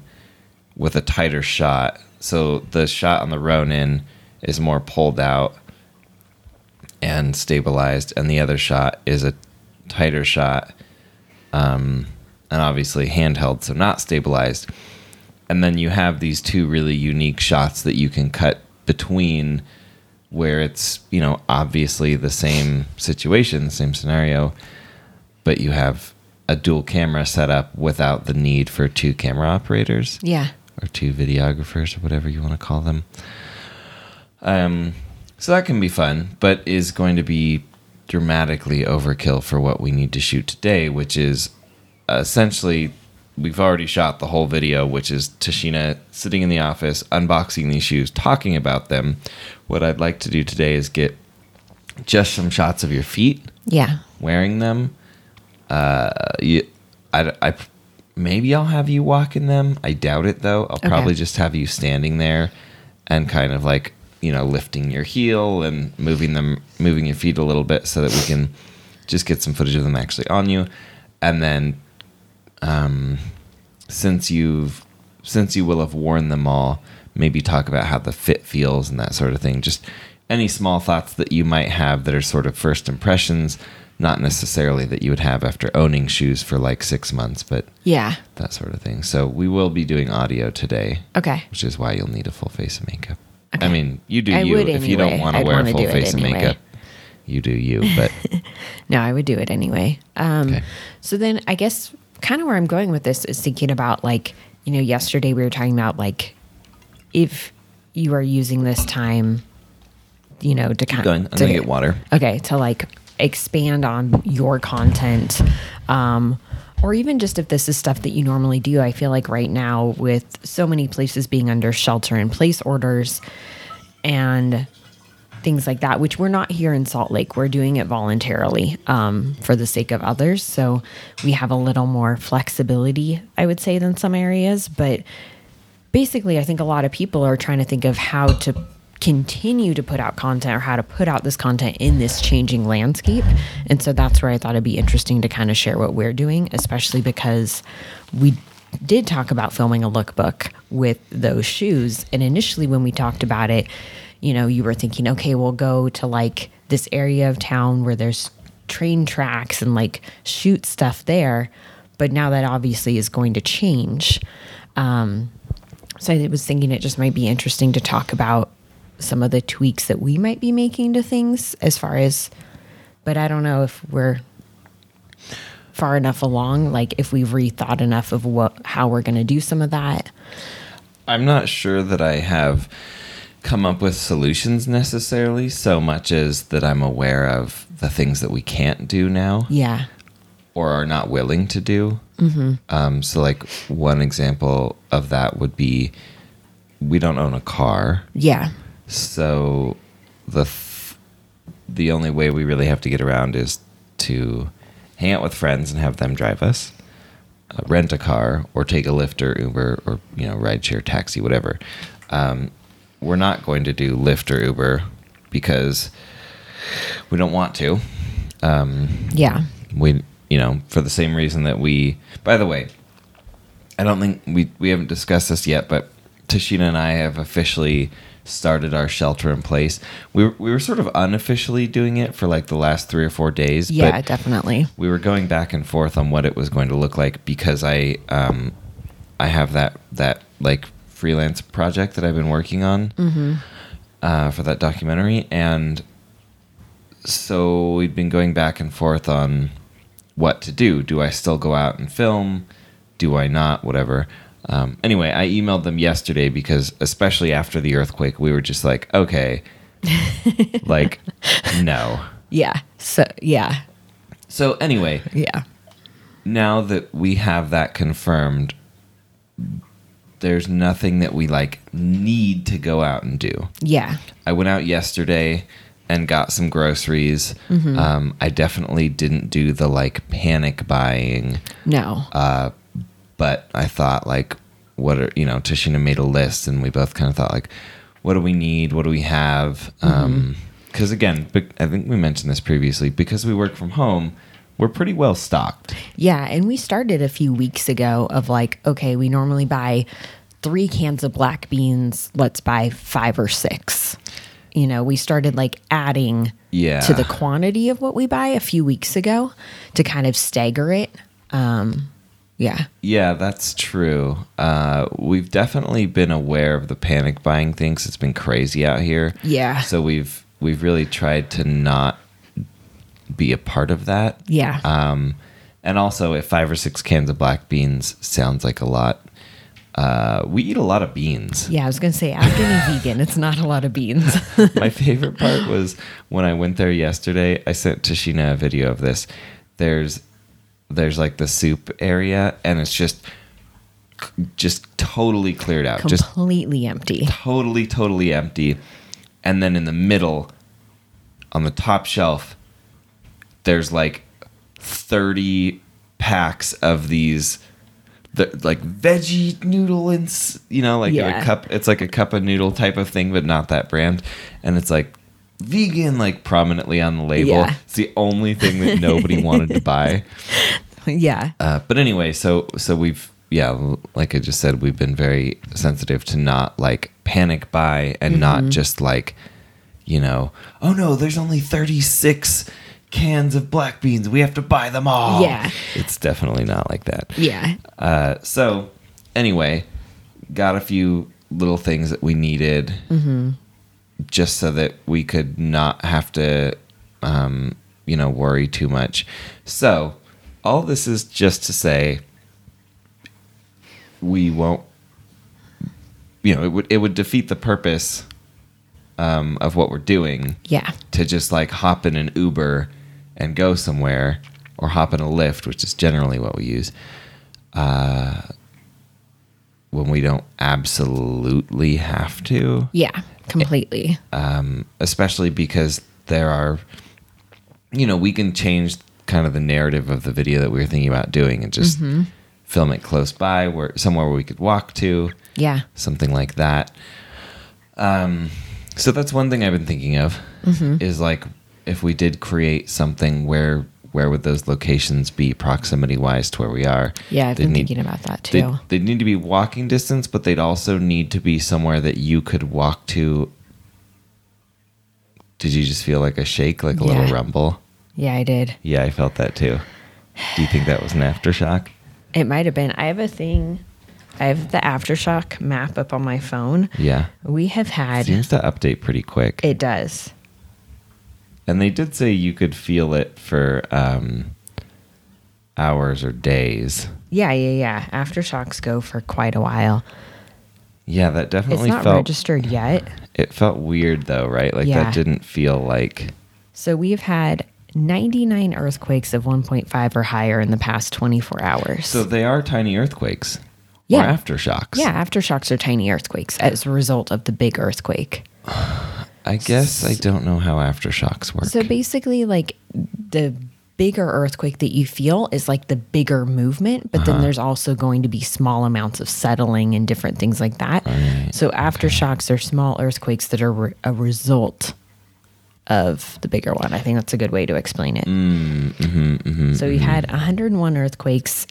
with a tighter shot. So the shot on the Ronin is more pulled out and stabilized, and the other shot is a tighter shot, um, and obviously handheld, so not stabilized. And then you have these two really unique shots that you can cut between where it's, you know, obviously the same situation, the same scenario, but you have a dual camera setup without the need for two camera operators Yeah. or two videographers or whatever you want to call them. Um, so that can be fun, but is going to be dramatically overkill for what we need to shoot today, which is essentially we've already shot the whole video, which is Tashina sitting in the office unboxing these shoes, talking about them. What I'd like to do today is get just some shots of your feet Yeah. wearing them. Uh, you, I, I, maybe I'll have you walk in them. I doubt it though. I'll Okay. probably just have you standing there and kind of like you know lifting your heel and moving them, moving your feet a little bit so that we can just get some footage of them actually on you, and then um, since you've since you will have worn them all, maybe talk about how the fit feels and that sort of thing. Just any small thoughts that you might have that are sort of first impressions, not necessarily that you would have after owning shoes for like six months, but Yeah. that sort of thing. So we will be doing audio today, Okay. which is why you'll need a full face of makeup. I mean, you do I you. If you don't want to wear full face of anyway. makeup, you do you. But No, I would do it anyway. Um, Okay. So then I guess kind of where I'm going with this is thinking about like, you know, yesterday we were talking about like if you are using this time, you know, to kind going, I'm to, gonna get water. Okay, to like expand on your content. Um, or even just if this is stuff that you normally do, I feel like right now with so many places being under shelter in place orders and things like that, which we're not here in Salt Lake. We're doing it voluntarily um, for the sake of others. So we have a little more flexibility, I would say, than some areas. But basically, I think a lot of people are trying to think of how to continue to put out content or how to put out this content in this changing landscape. And so that's where I thought it'd be interesting to kind of share what we're doing, especially because we did talk about filming a lookbook with those shoes. And initially, when we talked about it, you know, you were thinking, okay, we'll go to like this area of town where there's train tracks and like shoot stuff there. But now that obviously is going to change. Um, so I was thinking it just might be interesting to talk about some of the tweaks that we might be making to things as far as, but I don't know if we're far enough along, like if we've rethought enough of what, how we're going to do some of that. I'm not sure that I have come up with solutions necessarily so much as that I'm aware of the things that we can't do now Yeah. or are not willing to do. Mm-hmm. Um, so, like, one example of that would be we don't own a car. Yeah. So, the, th- the only way we really have to get around is to hang out with friends and have them drive us. Uh, rent a car or take a Lyft or Uber or you know rideshare taxi whatever. Um, we're not going to do Lyft or Uber because we don't want to. Um, Yeah. we you know for the same reason that we. By the way, I don't think we we haven't discussed this yet, but Tashina and I have officially started our shelter in place. We were, we were sort of unofficially doing it for like the last three or four days. Yeah, definitely. we were going back and forth on what it was going to look like because I um, I have that that like freelance project that I've been working on uh, for that documentary, and so we'd been going back and forth on what to do. Do I still go out and film? Do I not? Whatever. Um, anyway, I emailed them yesterday because, especially after the earthquake, we were just like, okay, like, no. Yeah. So yeah. So anyway, Yeah. now that we have that confirmed, there's nothing that we like need to go out and do. Yeah. I went out yesterday and got some groceries. Um, I definitely didn't do the like panic buying, No. uh, but I thought like, what are you know? Tashina made a list, and we both kind of thought like, what do we need? What do we have? Because again, I think we mentioned this previously. Because we work from home, we're pretty well stocked. Yeah, and we started a few weeks ago of like, okay, we normally buy three cans of black beans. Let's buy five or six. You know, we started like adding Yeah. to the quantity of what we buy a few weeks ago to kind of stagger it. Um, yeah, Yeah, that's true. Uh, we've definitely been aware of the panic buying things. It's been crazy out here. Yeah. So we've we've really tried to not be a part of that. yeah, Um, and also, if five or six cans of black beans sounds like a lot, uh, we eat a lot of beans. yeah. I was gonna say, ask any vegan. It's not a lot of beans. My favorite part was when I went there yesterday. I sent Tashina a video of this. There's there's like the soup area, and it's just just totally cleared out, just Completely empty. totally totally empty. And then in the middle, on the top shelf, there's like thirty packs of these. The, like veggie noodle and you know like Yeah. a cup it's like a cup of noodle type of thing but not that brand and it's like vegan like prominently on the label Yeah. it's the only thing that nobody wanted to buy yeah, uh, but anyway, so so we've yeah, like I just said, we've been very sensitive to not like panic buy and not just like, you know, oh no, there's only thirty six cans of black beans, we have to buy them all. Yeah. it's definitely not like that. yeah, Uh, so anyway, got a few little things that we needed, just so that we could not have to, um, you know, worry too much. So all this is just to say, we won't. You know, it would it would defeat the purpose um, of what we're doing yeah, to just like hop in an Uber and go somewhere or hop in a Lyft, which is generally what we use, uh, when we don't absolutely have to, yeah. Completely. um, especially because there are, you know, we can change kind of the narrative of the video that we were thinking about doing and just film it close by, where somewhere where we could walk to Yeah, something like that. Um, so that's one thing I've been thinking of Mm-hmm. is like if we did create something where where would those locations be proximity wise to where we are? yeah. I've They'd been need- thinking about that too. they'd need to be walking distance, but they'd also need to be somewhere that you could walk to. Did you just feel like a shake, like a Yeah. little rumble? Yeah, I did. Yeah, I felt that too. Do you think that was an aftershock? It might have been. I have a thing. I have the aftershock map up on my phone. Yeah. We have had. Seems to update pretty quick. It does. And they did say you could feel it for um, hours or days. Yeah, yeah, yeah. Aftershocks go for quite a while. Yeah, that It's definitely not felt. registered yet. It felt weird though, right? Like Yeah. that didn't feel like. So we've had 99 earthquakes of 1.5 or higher in the past 24 hours. So they are tiny earthquakes. Yeah. Or aftershocks. yeah, aftershocks are tiny earthquakes as a result of the big earthquake. I guess I don't know how aftershocks work. So basically, like the bigger earthquake that you feel is like the bigger movement, but Uh-huh. then there's also going to be small amounts of settling and different things like that. So aftershocks are small earthquakes that are re- a result of the bigger one. I think that's a good way to explain it. Mm, mm-hmm, so we had 101 earthquakes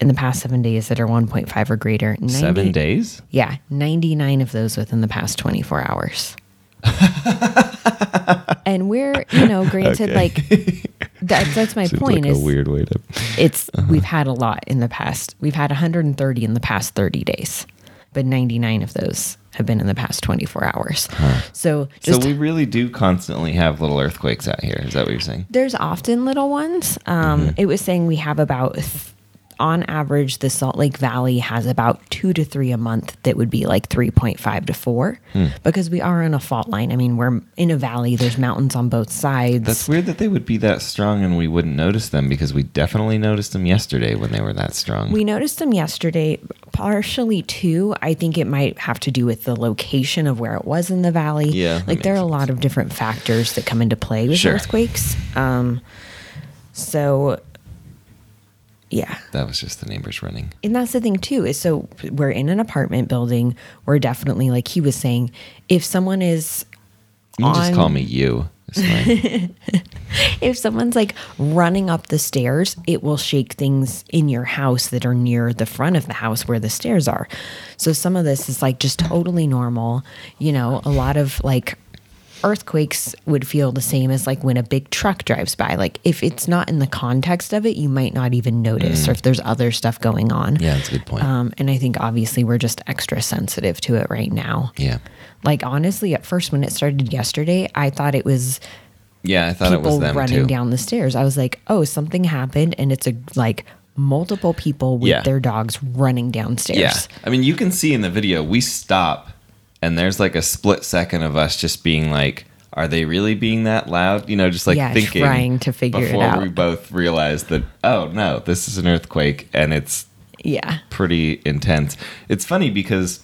in the past seven days that are 1.5 or greater. 90 Seven days? Yeah, 99 of those within the past 24 hours. and we're, you know, granted, Okay. like that, that's my Seems point. like is a weird way to. it's we've had a lot in the past. We've had 130 in the past 30 days, but 99 of those have been in the past 24 hours. So just so we really do constantly have little earthquakes out here. Is that what you're saying? there's often little ones. Um, Mm-hmm. It was saying we have about, on average, the Salt Lake Valley has about two to three a month that would be like 3.5 to four Hmm. because we are in a fault line. I mean, we're in a valley, there's mountains on both sides. That's weird that they would be that strong and we wouldn't notice them because we definitely noticed them yesterday when they were that strong. We noticed them yesterday, partially too. I think it might have to do with the location of where it was in the valley. Yeah, Like there are makes a lot of different factors that come into play with Sure. earthquakes. Um, so, yeah. that was just the neighbors running. And that's the thing too is so we're in an apartment building. We're definitely like he was saying, if someone is You can just call me you. It's fine. if someone's like running up the stairs, it will shake things in your house that are near the front of the house where the stairs are. So some of this is like just totally normal. You know, a lot of like earthquakes would feel the same as like when a big truck drives by. Like if it's not in the context of it, you might not even notice, or if there's other stuff going on. yeah, that's a good point. Um, and I think obviously we're just extra sensitive to it right now. yeah. Like honestly, at first when it started yesterday, I thought it was Yeah, I thought it was people them running too. down the stairs. I was like, oh, something happened, and it's a like multiple people with Yeah. their dogs running downstairs. Yeah. I mean, you can see in the video, we stop and there's like a split second of us just being like, are they really being that loud? You know, just like Yeah, thinking. trying to figure it out. before out. we both realized that, oh no, this is an earthquake and it's Yeah. pretty intense. It's funny because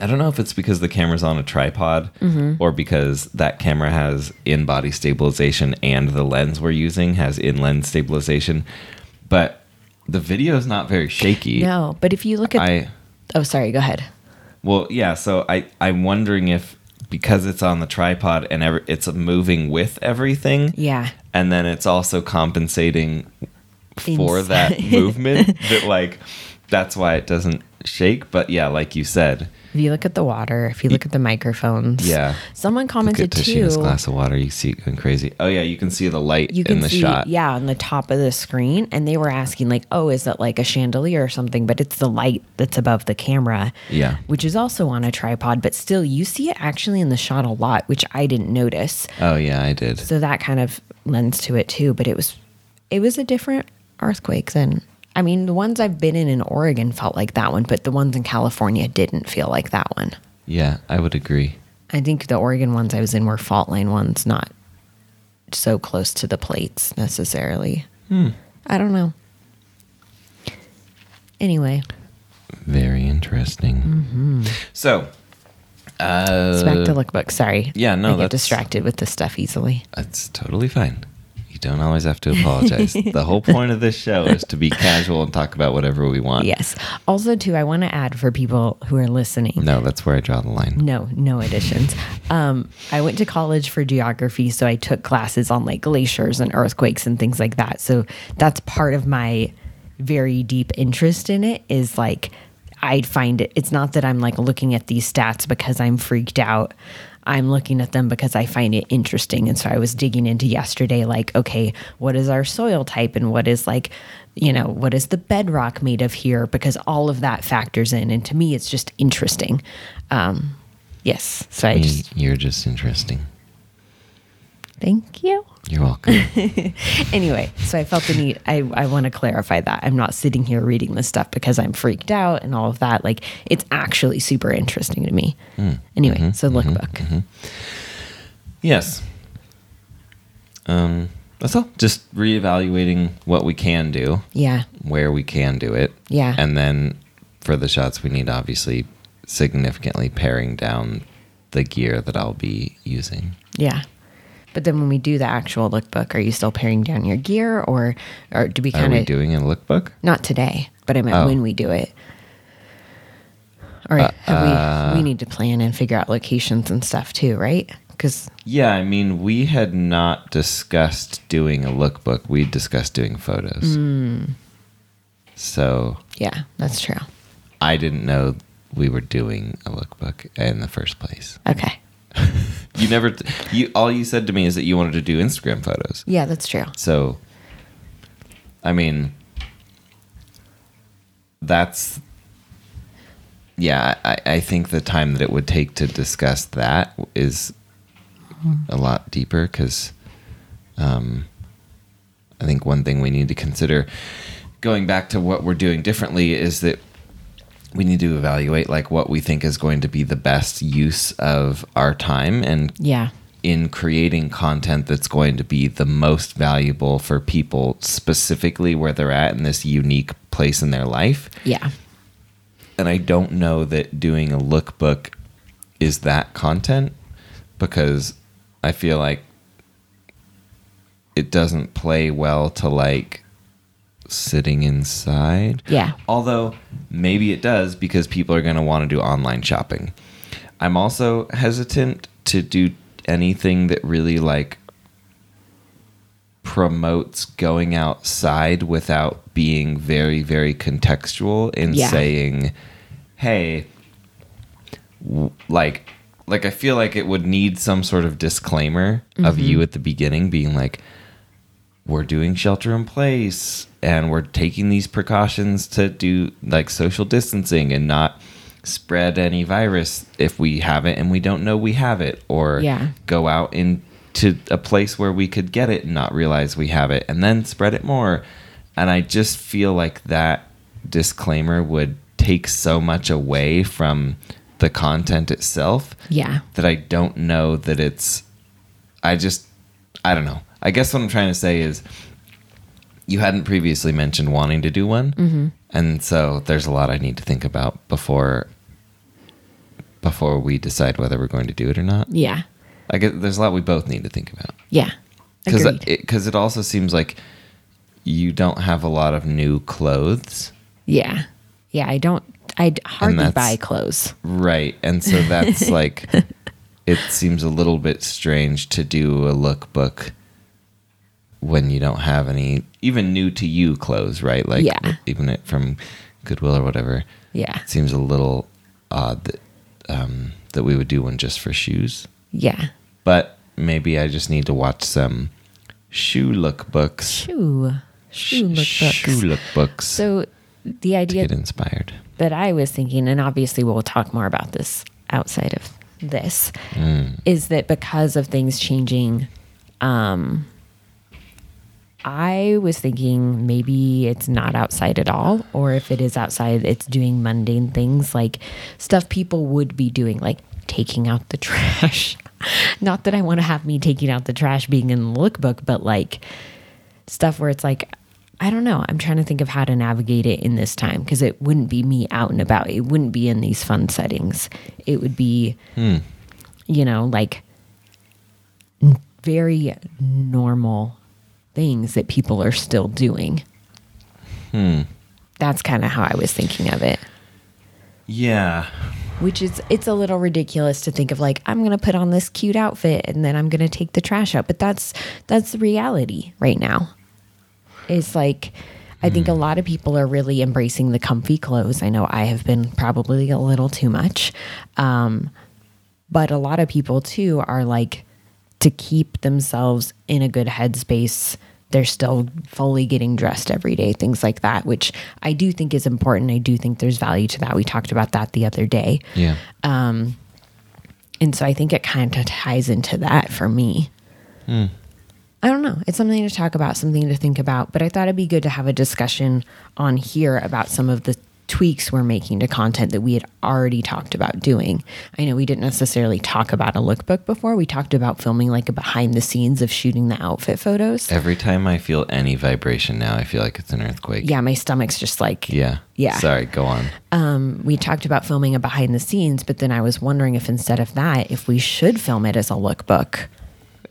I don't know if it's because the camera's on a tripod Mm-hmm. or because that camera has in body stabilization and the lens we're using has in lens stabilization, but the video is not very shaky. No, but if you look at, I oh, sorry, go ahead. Well, yeah. So I I'm wondering if because it's on the tripod and every, it's moving with everything, Yeah. and then it's also compensating for that movement that like that's why it doesn't shake. But yeah, like you said, If you look at the water, if you look at the microphones, Yeah. Someone commented look at too. Glass of water. You see it going crazy. Oh yeah, you can see the light you can in the see, shot. yeah, on the top of the screen, and they were asking like, "Oh, is that like a chandelier or something?" But it's the light that's above the camera, Yeah. which is also on a tripod. But still, you see it actually in the shot a lot, which I didn't notice. Oh yeah, I did. So that kind of lends to it too. But it was, it was a different earthquake than. I mean, the ones I've been in in Oregon felt like that one, but the ones in California didn't feel like that one. Yeah, I would agree. I think the Oregon ones I was in were fault line ones, not so close to the plates necessarily. Hmm. I don't know. Anyway, Very interesting. So, uh, it's back to lookbook. Sorry. yeah, no, I get distracted with this stuff easily. That's totally fine. You don't always have to apologize. the whole point of this show is to be casual and talk about whatever we want. Yes. Also, too, I want to add for people who are listening. No, that's where I draw the line. No, no additions. um, I went to college for geography, so I took classes on like glaciers and earthquakes and things like that. So that's part of my very deep interest in it is like I find it it's not that I'm like looking at these stats because I'm freaked out. I'm looking at them because I find it interesting. And so I was digging into yesterday, like, okay, what is our soil type and what is like, you know, what is the bedrock made of here? Because all of that factors in. And to me, it's just interesting. Um, yes. So I You- just, You're just interesting. Thank you. You're welcome. Anyway, so I felt the need, I, I want to clarify that. I'm not sitting here reading this stuff because I'm freaked out and all of that. Like, it's actually super interesting to me. Hmm. Anyway, mm-hmm. so lookbook. Mm-hmm. Mm-hmm. yes. Um, that's all. Just reevaluating what we can do, Yeah. where we can do it. Yeah. And then for the shots, we need obviously significantly paring down the gear that I'll be using. Yeah. But then when we do the actual lookbook, are you still paring down your gear or, or do we kind of, doing a lookbook? not today, but I meant Oh. when we do it? All right. Uh, have we, uh, we need to plan and figure out locations and stuff too, right? Because, Yeah, I mean, we had not discussed doing a lookbook. We discussed doing photos. Hmm. So Yeah, that's true. I didn't know we were doing a lookbook in the first place. Okay. You never, you all you said to me is that you wanted to do Instagram photos. Yeah, that's true. So, I mean, that's yeah. I, I think the time that it would take to discuss that is a lot deeper because um, I think one thing we need to consider going back to what we're doing differently is that we need to evaluate like what we think is going to be the best use of our time and Yeah. in creating content that's going to be the most valuable for people specifically where they're at in this unique place in their life. Yeah. And I don't know that doing a lookbook is that content because I feel like it doesn't play well to like sitting inside. Yeah. Although maybe it does because people are going to want to do online shopping. I'm also hesitant to do anything that really like promotes going outside without being very very contextual in Yeah. saying hey w- like like I feel like it would need some sort of disclaimer of mm-hmm. you at the beginning being like we're doing shelter in place and we're taking these precautions to do like social distancing and not spread any virus if we have it and we don't know we have it or Yeah. go out into a place where we could get it and not realize we have it and then spread it more and i just feel like that disclaimer would take so much away from the content itself Yeah. that I don't know that it's I just I don't know. I guess what I'm trying to say is you hadn't previously mentioned wanting to do one. Mm-hmm. And so there's a lot I need to think about before before we decide whether we're going to do it or not. Yeah. I guess there's a lot we both need to think about. Yeah. Cuz it, 'cause it also seems like you don't have a lot of new clothes. yeah. Yeah. I don't, I hardly buy clothes. Right. And so that's like, it seems a little bit strange to do a lookbook when you don't have any, even new to you clothes, right? Like, Yeah. even it from Goodwill or whatever. Yeah. It seems a little odd that, um, that we would do one just for shoes. Yeah. But maybe I just need to watch some shoe lookbooks. Shoe. Shoe lookbooks. Shoe lookbooks So the idea get inspired. that I was thinking, and obviously we'll talk more about this outside of this, is that because of things changing, um, I was thinking maybe it's not outside at all, or if it is outside, it's doing mundane things like stuff people would be doing, like taking out the trash. not that I want to have me taking out the trash being in the lookbook, but like stuff where it's like I don't know. I'm trying to think of how to navigate it in this time because it wouldn't be me out and about. It wouldn't be in these fun settings. It would be, hmm. you know, like very normal things that people are still doing. That's kind of how I was thinking of it. Yeah. Which is, it's a little ridiculous to think of like I'm going to put on this cute outfit and then I'm going to take the trash out. But that's that's the reality right now. It's like I think a lot of people are really embracing the comfy clothes. I know I have been probably a little too much, um, but a lot of people too are like to keep themselves in a good headspace. They're still fully getting dressed every day, things like that, which I do think is important. I do think there's value to that. We talked about that the other day. Yeah. Um, and so I think it kind of ties into that for me. Hmm. I don't know. It's something to talk about, something to think about, but I thought it'd be good to have a discussion on here about some of the tweaks we're making to content that we had already talked about doing. I know we didn't necessarily talk about a lookbook before. We talked about filming like a behind the scenes of shooting the outfit photos. Every time I feel any vibration now, I feel like it's an earthquake. Yeah, my stomach's just like Yeah. Yeah. Sorry, go on. Um, we talked about filming a behind the scenes, but then I was wondering if instead of that, if we should film it as a lookbook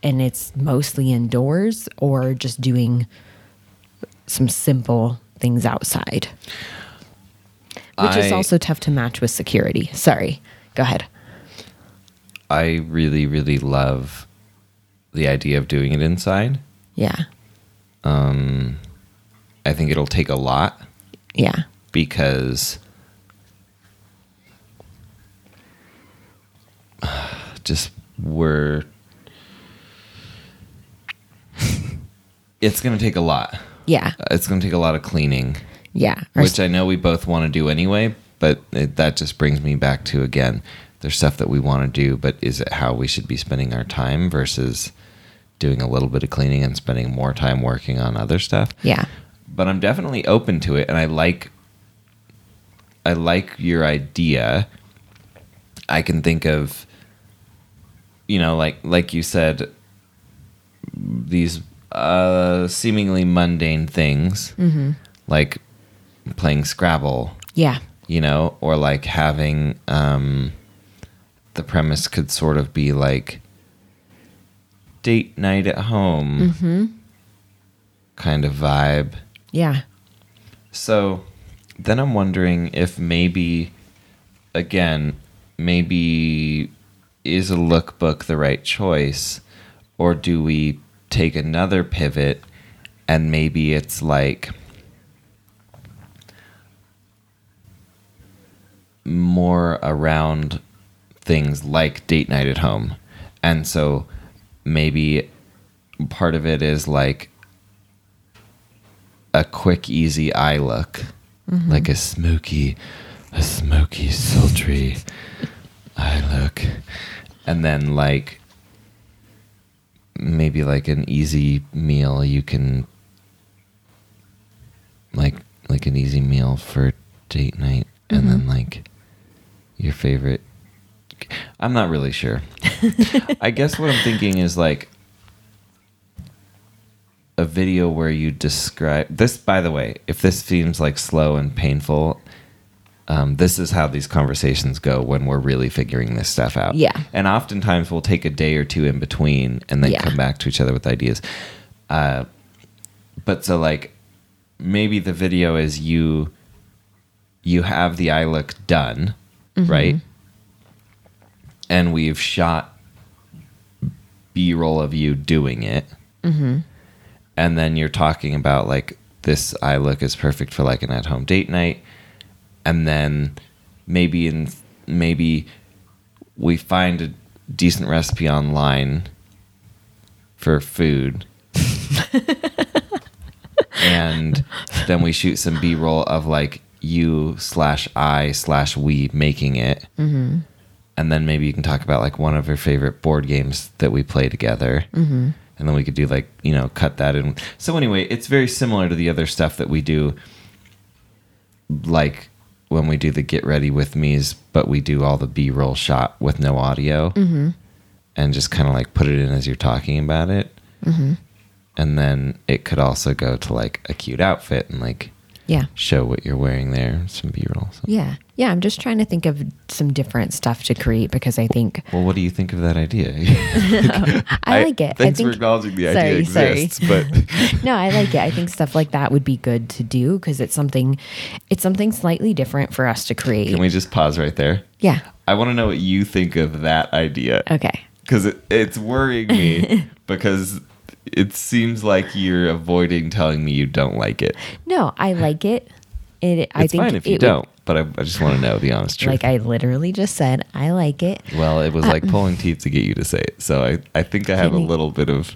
and it's mostly indoors or just doing some simple things outside. Which is also tough to match with security. Sorry. Go ahead. I really, really love the idea of doing it inside. Yeah. Um, I think it'll take a lot Yeah. because just we're it's going to take a lot. Yeah. It's going to take a lot of cleaning, Yeah. Which I know we both want to do anyway, but it, that just brings me back to again, there's stuff that we want to do, but is it how we should be spending our time versus doing a little bit of cleaning and spending more time working on other stuff? yeah. but I'm definitely open to it, and I like I like your idea. I can think of, you know, like like you said, these uh, seemingly mundane things, like playing Scrabble, Yeah. you know, or like having um, the premise could sort of be like date night at home kind of vibe. Yeah. So then I'm wondering if maybe, again, maybe is a lookbook the right choice? Or do we take another pivot and maybe it's like more around things like date night at home? And so maybe part of it is like a quick, easy eye look, mm-hmm. like a smoky, a smoky, sultry eye look, and then like maybe like an easy meal you can like like an easy meal for date night, and mm-hmm. then like your favorite. I'm not really sure. I guess what I'm thinking is like a video where you describe this by the way if this seems like slow and painful um, this is how these conversations go when we're really figuring this stuff out Yeah. and oftentimes we'll take a day or two in between and then Yeah. come back to each other with ideas uh, but so like maybe the video is you you have the eye look done Mm-hmm. right? And we've shot b-roll of you doing it. Mm-hmm. And then you're talking about like this eye look is perfect for like an at-home date night. And then maybe in maybe we find a decent recipe online for food. And then we shoot some b-roll of like you slash i slash we making it. Mm-hmm. And then maybe you can talk about like one of your favorite board games that we play together. Mm-hmm. and then we could do like you know cut that in. So anyway it's very similar to the other stuff that we do like when we do the get ready with me's but we do all the b-roll shot with no audio. Mm-hmm. And just kind of like put it in as you're talking about it. Mm-hmm. And then it could also go to like a cute outfit and like Yeah. show what you're wearing there some b-roll so. Yeah. Yeah. I'm just trying to think of some different stuff to create because I think well what do you think of that idea I, like it. I thanks think for acknowledging the Sorry, idea sorry. exists but no, I like it. I think stuff like that would be good to do because it's something, it's something slightly different for us to create. can we just pause right there yeah. i want to know what you think of that idea Okay. because it, it's worrying me because it seems like you're avoiding telling me you don't like it No, I like it. It. I it's think fine if you it don't but I, I just want to know the honest truth Like I literally just said, I like it. Well, it was like pulling teeth to get you to say it. So I, I think I have a little bit of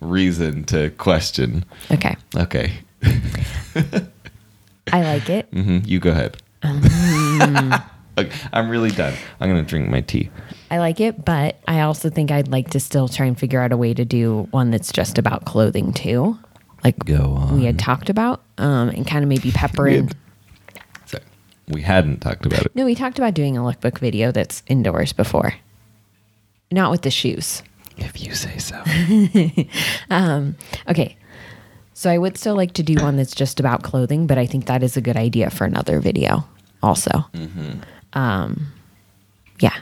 reason to question. Okay. Okay. I like it. Mm-hmm. You go ahead. Um. okay, I'm really done. I'm going to drink my tea. I like it, but I also think I'd like to still try and figure out a way to do one that's just about clothing too. Like Go on. we had talked about, um, and kind of maybe pepper in. Sorry. We hadn't talked about it. No, we talked about doing a lookbook video that's indoors before. Not with the shoes. If you say so. Okay. So I would still like to do one that's just about clothing, but I think that is a good idea for another video also. Um, yeah.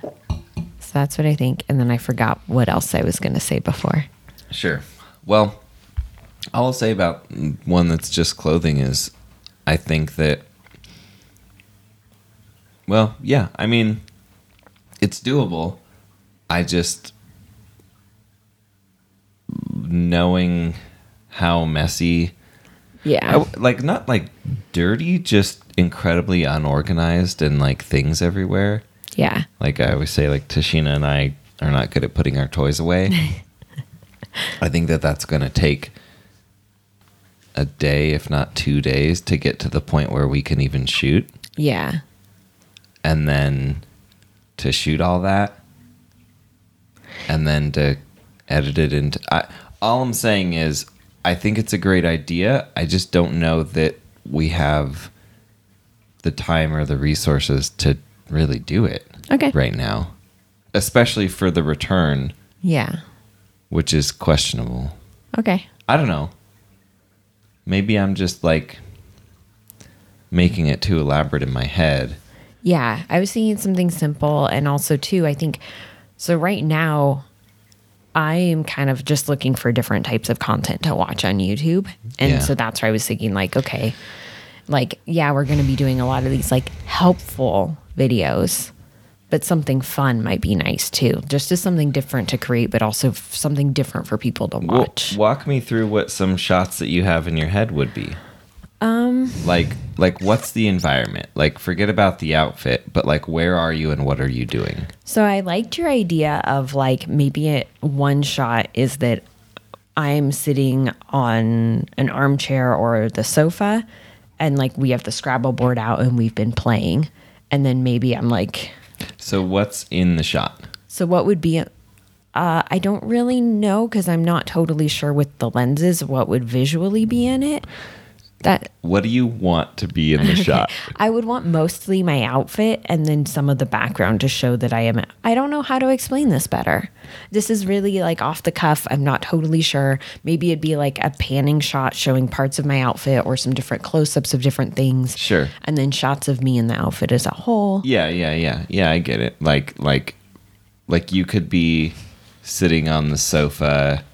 So that's what I think. And then I forgot what else I was going to say before. Sure. Well, all I'll say about one that's just clothing is I think that, well, yeah, I mean, it's doable. I just, knowing how messy Yeah. I like not like dirty, just incredibly unorganized and like things everywhere. Yeah. Like I always say, like Tashina and I are not good at putting our toys away. I think that that's going to take a day, if not two days, to get to the point where we can even shoot. Yeah. And then to shoot all that, and then to edit it into. I, all I'm saying is, I think it's a great idea. I just don't know that we have the time or the resources to really do it Okay. right now, especially for the return, Yeah. which is questionable. Okay. I don't know. Maybe I'm just like making it too elaborate in my head. Yeah, I was thinking something simple, and also too, I think so. Right now, I am kind of just looking for different types of content to watch on YouTube, and Yeah. so that's where I was thinking, like, okay, like yeah, we're going to be doing a lot of these like helpful videos, but something fun might be nice too, just as something different to create, but also something different for people to Well, watch. walk me through what some shots that you have in your head would be. Um, like, like what's the environment? Like, forget about the outfit, but like, where are you and what are you doing? So I liked your idea of like maybe it, one shot is that I'm sitting on an armchair or the sofa and like we have the Scrabble board out and we've been playing. And then maybe I'm like, So, what's in the shot? so what would be, uh, I don't really know because I'm not totally sure with the lenses what would visually be in it. That What do you want to be in the shot? I would want mostly my outfit and then some of the background to show that I am. I don't know how to explain this better. This is really like off the cuff. I'm not totally sure. Maybe it'd be like a panning shot showing parts of my outfit or some different close ups of different things. Sure. And then shots of me in the outfit as a whole. Yeah, yeah, yeah, yeah. I get it. Like, like, like you could be sitting on the sofa,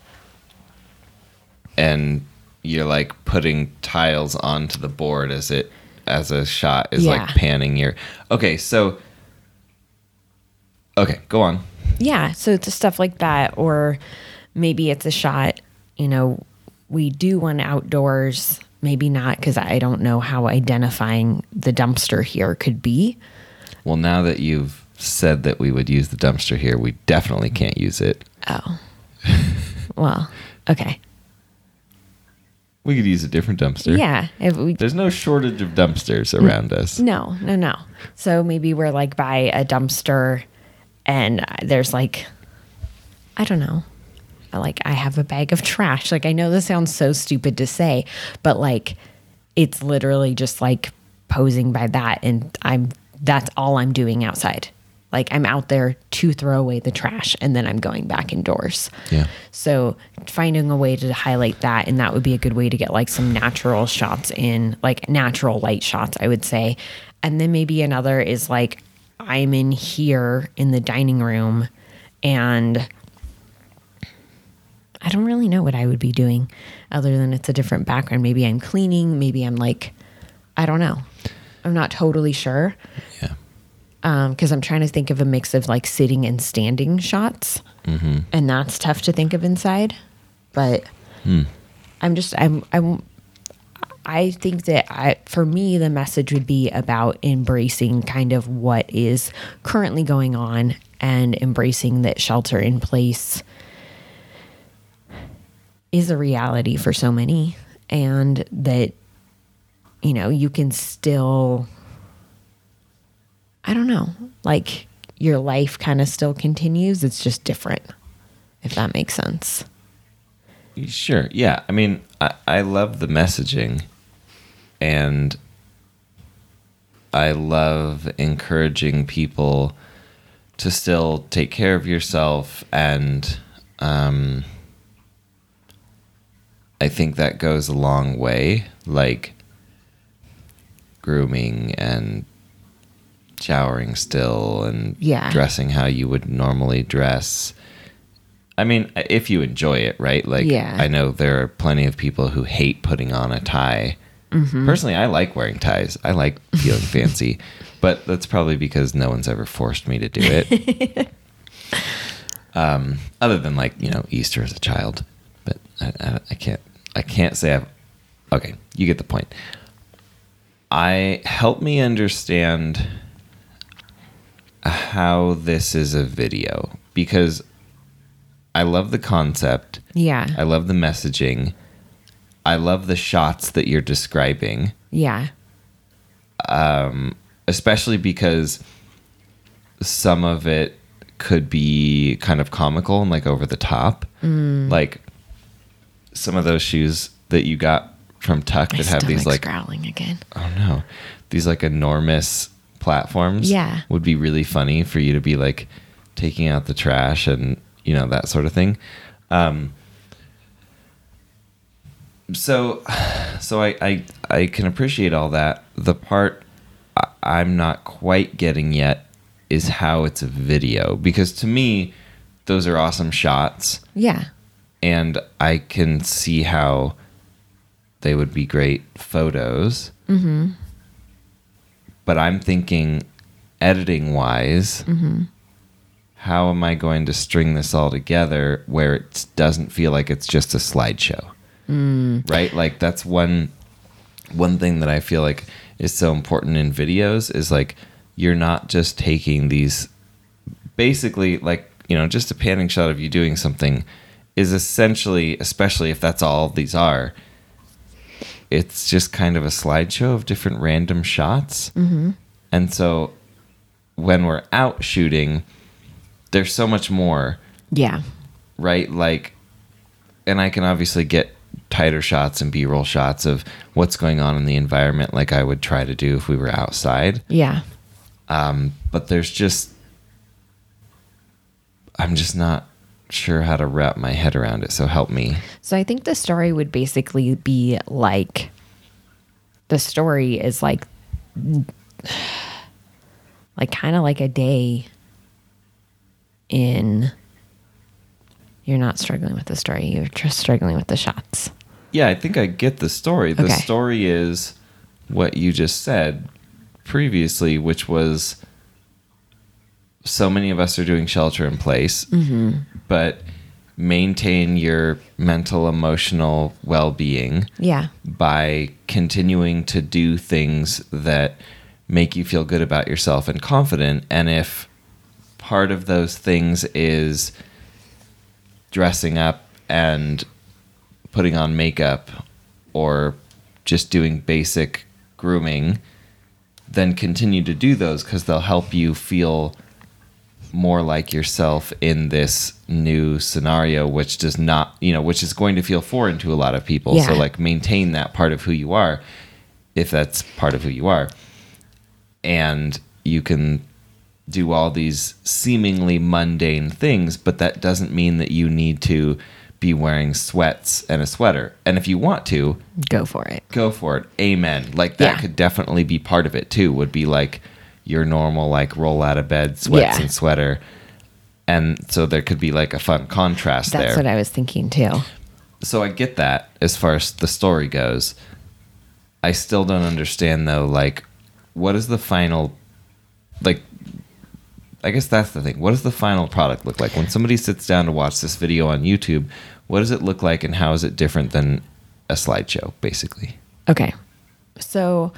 and you're like putting tiles onto the board as it as a shot is like panning your. Okay, so. Okay, go on. Yeah. So it's stuff like that. Or maybe it's a shot, you know, we do one outdoors. Maybe not because I don't know how identifying the dumpster here could be. Well, now that you've said that we would use the dumpster here, we definitely can't use it. Oh. well, okay. We could use a different dumpster. Yeah. If we There's no shortage of dumpsters around us. no, no, no. So maybe we're like by a dumpster and uh, there's like I don't know. Like I have a bag of trash. Like I know this sounds so stupid to say, but like it's literally just like posing by that and I'm that's all I'm doing outside. Like I'm out there to throw away the trash and then I'm going back indoors. Yeah. So finding a way to highlight that, and that would be a good way to get like some natural shots in, like natural light shots, I would say. And then maybe another is like I'm in here in the dining room and I don't really know what I would be doing other than it's a different background. Maybe I'm cleaning, maybe I'm like, I don't know. I'm not totally sure Yeah. Um, because I'm trying to think of a mix of like sitting and standing shots, mm-hmm. and that's tough to think of inside. But hmm. I'm just I'm I'm I think that I for me the message would be about embracing kind of what is currently going on and embracing that shelter in place is a reality for so many. And that you know you can still I don't know. Like your life kind of still continues. It's just different, if that makes sense. Sure. Yeah. I mean, I, I love the messaging and I love encouraging people to still take care of yourself. And um, I think that goes a long way. Like grooming and showering still and Yeah. dressing how you would normally dress. I mean, if you enjoy it, right? Like, Yeah. I know there are plenty of people who hate putting on a tie. Mm-hmm. Personally, I like wearing ties. I like feeling fancy, but that's probably because no one's ever forced me to do it. um, other than like you know Easter as a child, but I, I, I can't I can't say I've Okay, you get the point. I help me understand how this is a video because I love the concept. Yeah. I love the messaging. I love the shots that you're describing, Yeah. especially because some of it could be kind of comical and like over the top. Mm. Like some of those shoes that you got from Tuck My that have these like growling again. oh no, these like enormous platforms. Yeah. would be really funny for you to be like taking out the trash and you know that sort of thing. Um, so, so I, I I can appreciate all that. The part I- I'm not quite getting yet is how it's a video because to me those are awesome shots Yeah. and I can see how they would be great photos. Mm-hmm. But I'm thinking, editing wise, mm-hmm. how am I going to string this all together where it doesn't feel like it's just a slideshow? Mm. Right? Like that's one one thing that I feel like is so important in videos is like you're not just taking these basically like you know just a panning shot of you doing something is essentially especially if that's all these are it's just kind of a slideshow of different random shots mm-hmm. and so when we're out shooting there's so much more Yeah. right? Like, and I can obviously get tighter shots and B roll shots of what's going on in the environment, like I would try to do if we were outside. Yeah. Um, but there's just, I'm just not sure how to wrap my head around it. So help me. So I think the story would basically be like the story is like like kind of like a day in you're not struggling with the story, you're just struggling with the shots. Yeah, I think I get the story. The Okay. story is what you just said previously, which was so many of us are doing shelter in place, mm-hmm. But maintain your mental, emotional well being Yeah. by continuing to do things that make you feel good about yourself and confident. And if part of those things is dressing up and putting on makeup or just doing basic grooming, then continue to do those because they'll help you feel more like yourself in this new scenario, which does not, you know, which is going to feel foreign to a lot of people. So, like, maintain that part of who you are if that's part of who you are. And you can do all these seemingly mundane things, but that doesn't mean that you need to be wearing sweats and a sweater. And if you want to, Go for it. go for it. Amen. Like that Yeah. could definitely be part of it too. Would be like your normal like roll out of bed sweats Yeah. and sweater. And so there could be like a fun contrast That's there. what I was thinking too. so I get that as far as the story goes. I still don't understand though like what is the final like I guess that's the thing. What does the final product look like when somebody sits down to watch this video on YouTube? What does it look like, and how is it different than a slideshow, basically? Okay. So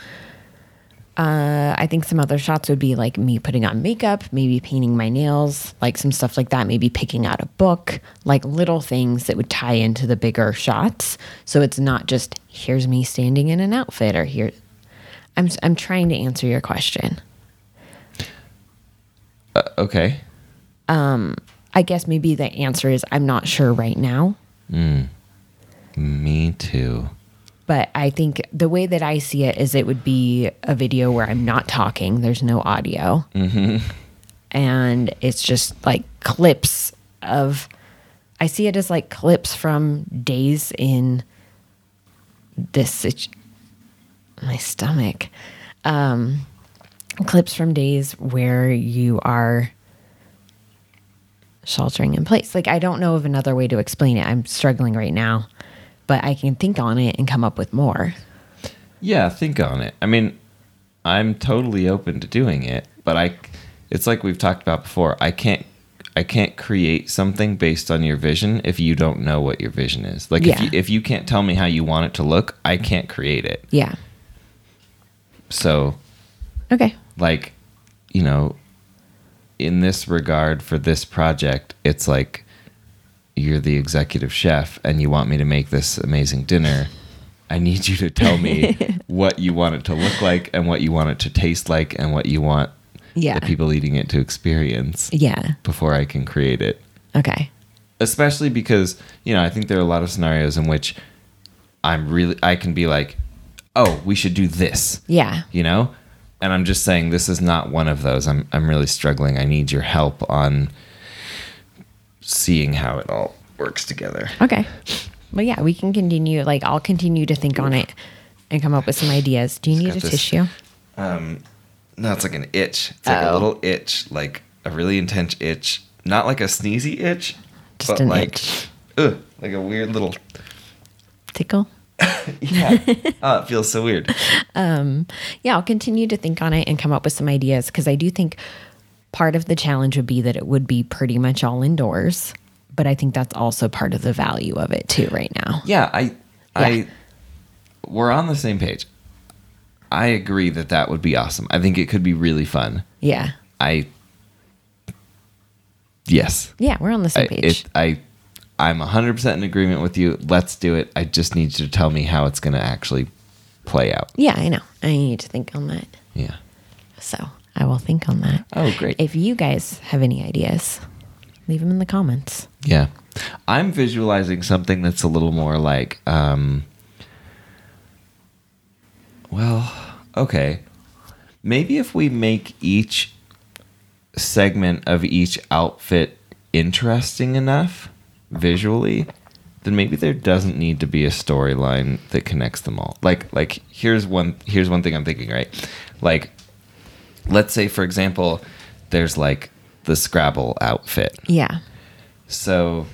uh, I think some other shots would be like me putting on makeup, maybe painting my nails, like some stuff like that, maybe picking out a book, like little things that would tie into the bigger shots. So it's not just here's me standing in an outfit or here. I'm, I'm trying to answer your question. Uh, okay. Um, I guess maybe the answer is I'm not sure right now. Me too. But I think the way that I see it is it would be a video where I'm not talking, there's no audio. And it's just like clips of, I see it as like clips from days in this, situ- my stomach. Um, clips from days where you are sheltering in place. Like, I don't know of another way to explain it. I'm struggling right now, but I can think on it and come up with more. Yeah, think on it. I mean, I'm totally open to doing it, but I it's like we've talked about before. I can't I can't create something based on your vision if you don't know what your vision is. Like if you if you can't tell me how you want it to look, I can't create it. Yeah. So Okay. like you know in this regard for this project it's like you're the executive chef and you want me to make this amazing dinner i need you to tell me what you want it to look like and what you want it to taste like and what you want Yeah. the people eating it to experience Yeah. before i can create it Okay. especially because you know i think there are a lot of scenarios in which i'm really i can be like oh we should do this Yeah. you know and i'm just saying this is not one of those i'm i'm really struggling i need your help on seeing how it all works together Okay. Well, yeah, we can continue. Like, I'll continue to think on it and come up with some ideas. Do you need a this- tissue? Um, no it's like an itch it's like a Oh. little itch like a really intense itch not like a sneezy itch Just but like itch. ugh, like a weird little Tickle? yeah oh it feels so weird Um, Yeah, I'll continue to think on it and come up with some ideas because I do think part of the challenge would be that it would be pretty much all indoors. But I think that's also part of the value of it too, right now. yeah i Yeah. i we're on the same page i agree that that would be awesome i think it could be really fun Yeah. i yes Yeah, we're on the same I, page. it, I I'm 100% in agreement with you. Let's do it. I just need you to tell me how it's going to actually play out. yeah, I know. I need to think on that. Yeah. So I will think on that. Oh, great. If you guys have any ideas, leave them in the comments. Yeah. I'm visualizing something that's a little more like um well, okay. Maybe if we make each segment of each outfit interesting enough visually, then maybe there doesn't need to be a storyline that connects them all. Like like here's one here's one thing I'm thinking, right? Like let's say for example, there's like the Scrabble outfit. Yeah. So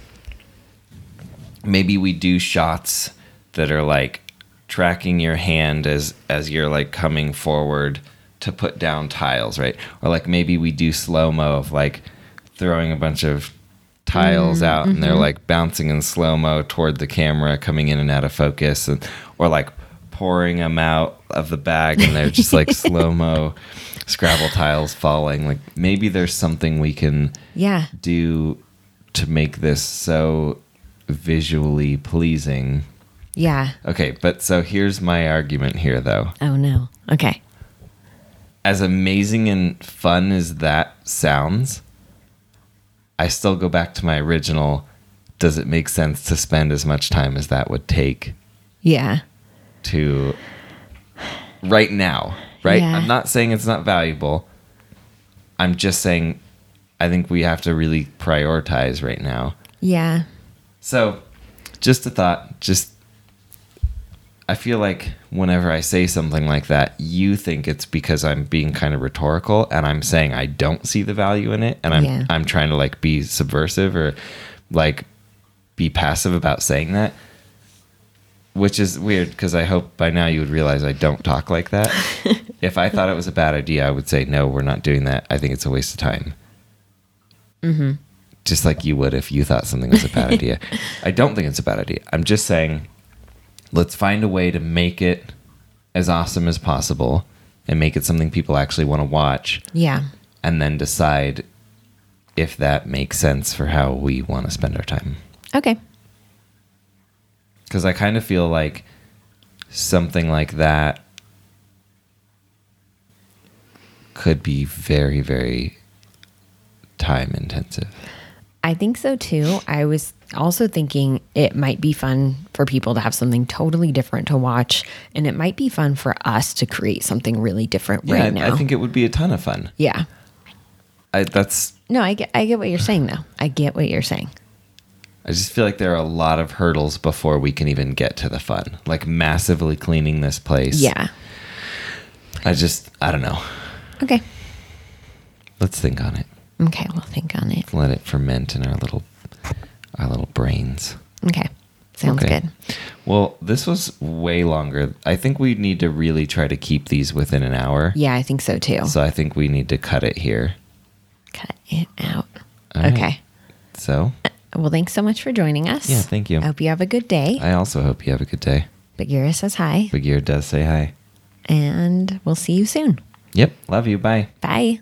maybe we do shots that are like tracking your hand as as you're like coming forward to put down tiles, right? Or like maybe we do slow mo of like throwing a bunch of tiles mm, out and they're mm-hmm. like bouncing in slow mo toward the camera, coming in and out of focus, and or like pouring them out of the bag and they're just like slow mo Scrabble tiles falling. Like maybe there's something we can Yeah. do to make this so visually pleasing. Yeah. Okay, but so here's my argument here though. Oh no. Okay. As amazing and fun as that sounds, I still go back to my original does it make sense to spend as much time as that would take Yeah. to right now, right? Yeah. I'm not saying it's not valuable. I'm just saying I think we have to really prioritize right now. Yeah. So, just a thought. Just, I feel like whenever I say something like that, you think it's because I'm being kind of rhetorical, and I'm saying I don't see the value in it, and I'm Yeah. I'm trying to like be subversive or like be passive about saying that, which is weird because I hope by now you would realize I don't talk like that. if I thought it was a bad idea, I would say no, we're not doing that. I think it's a waste of time mm-hmm. just like you would if you thought something was a bad idea. I don't think it's a bad idea. I'm just saying let's find a way to make it as awesome as possible and make it something people actually want to watch Yeah. and then decide if that makes sense for how we want to spend our time. Okay. Cuz I kind of feel like something like that could be very very time intensive. I think so too. I was also thinking it might be fun for people to have something totally different to watch, and it might be fun for us to create something really different Yeah, right I- now. I think it would be a ton of fun. yeah. I, that's No, I get I get what you're saying though. I get what you're saying. I just feel like there are a lot of hurdles before we can even get to the fun. Like massively cleaning this place. Yeah. I just I don't know. Okay. Let's think on it. Okay, we'll think on it. Let it ferment in our little our little brains. Okay. Sounds Okay. good. Well, this was way longer. I think we need to really try to keep these within an hour. Yeah, I think so too. So I think we need to cut it here. Cut it out. All right. Okay. So, uh, Well, thanks so much for joining us. Yeah, thank you. I hope you have a good day. I also hope you have a good day. Bagheera says hi, Bagheera does say hi. and we'll see you soon. Yep. Love you. Bye. Bye.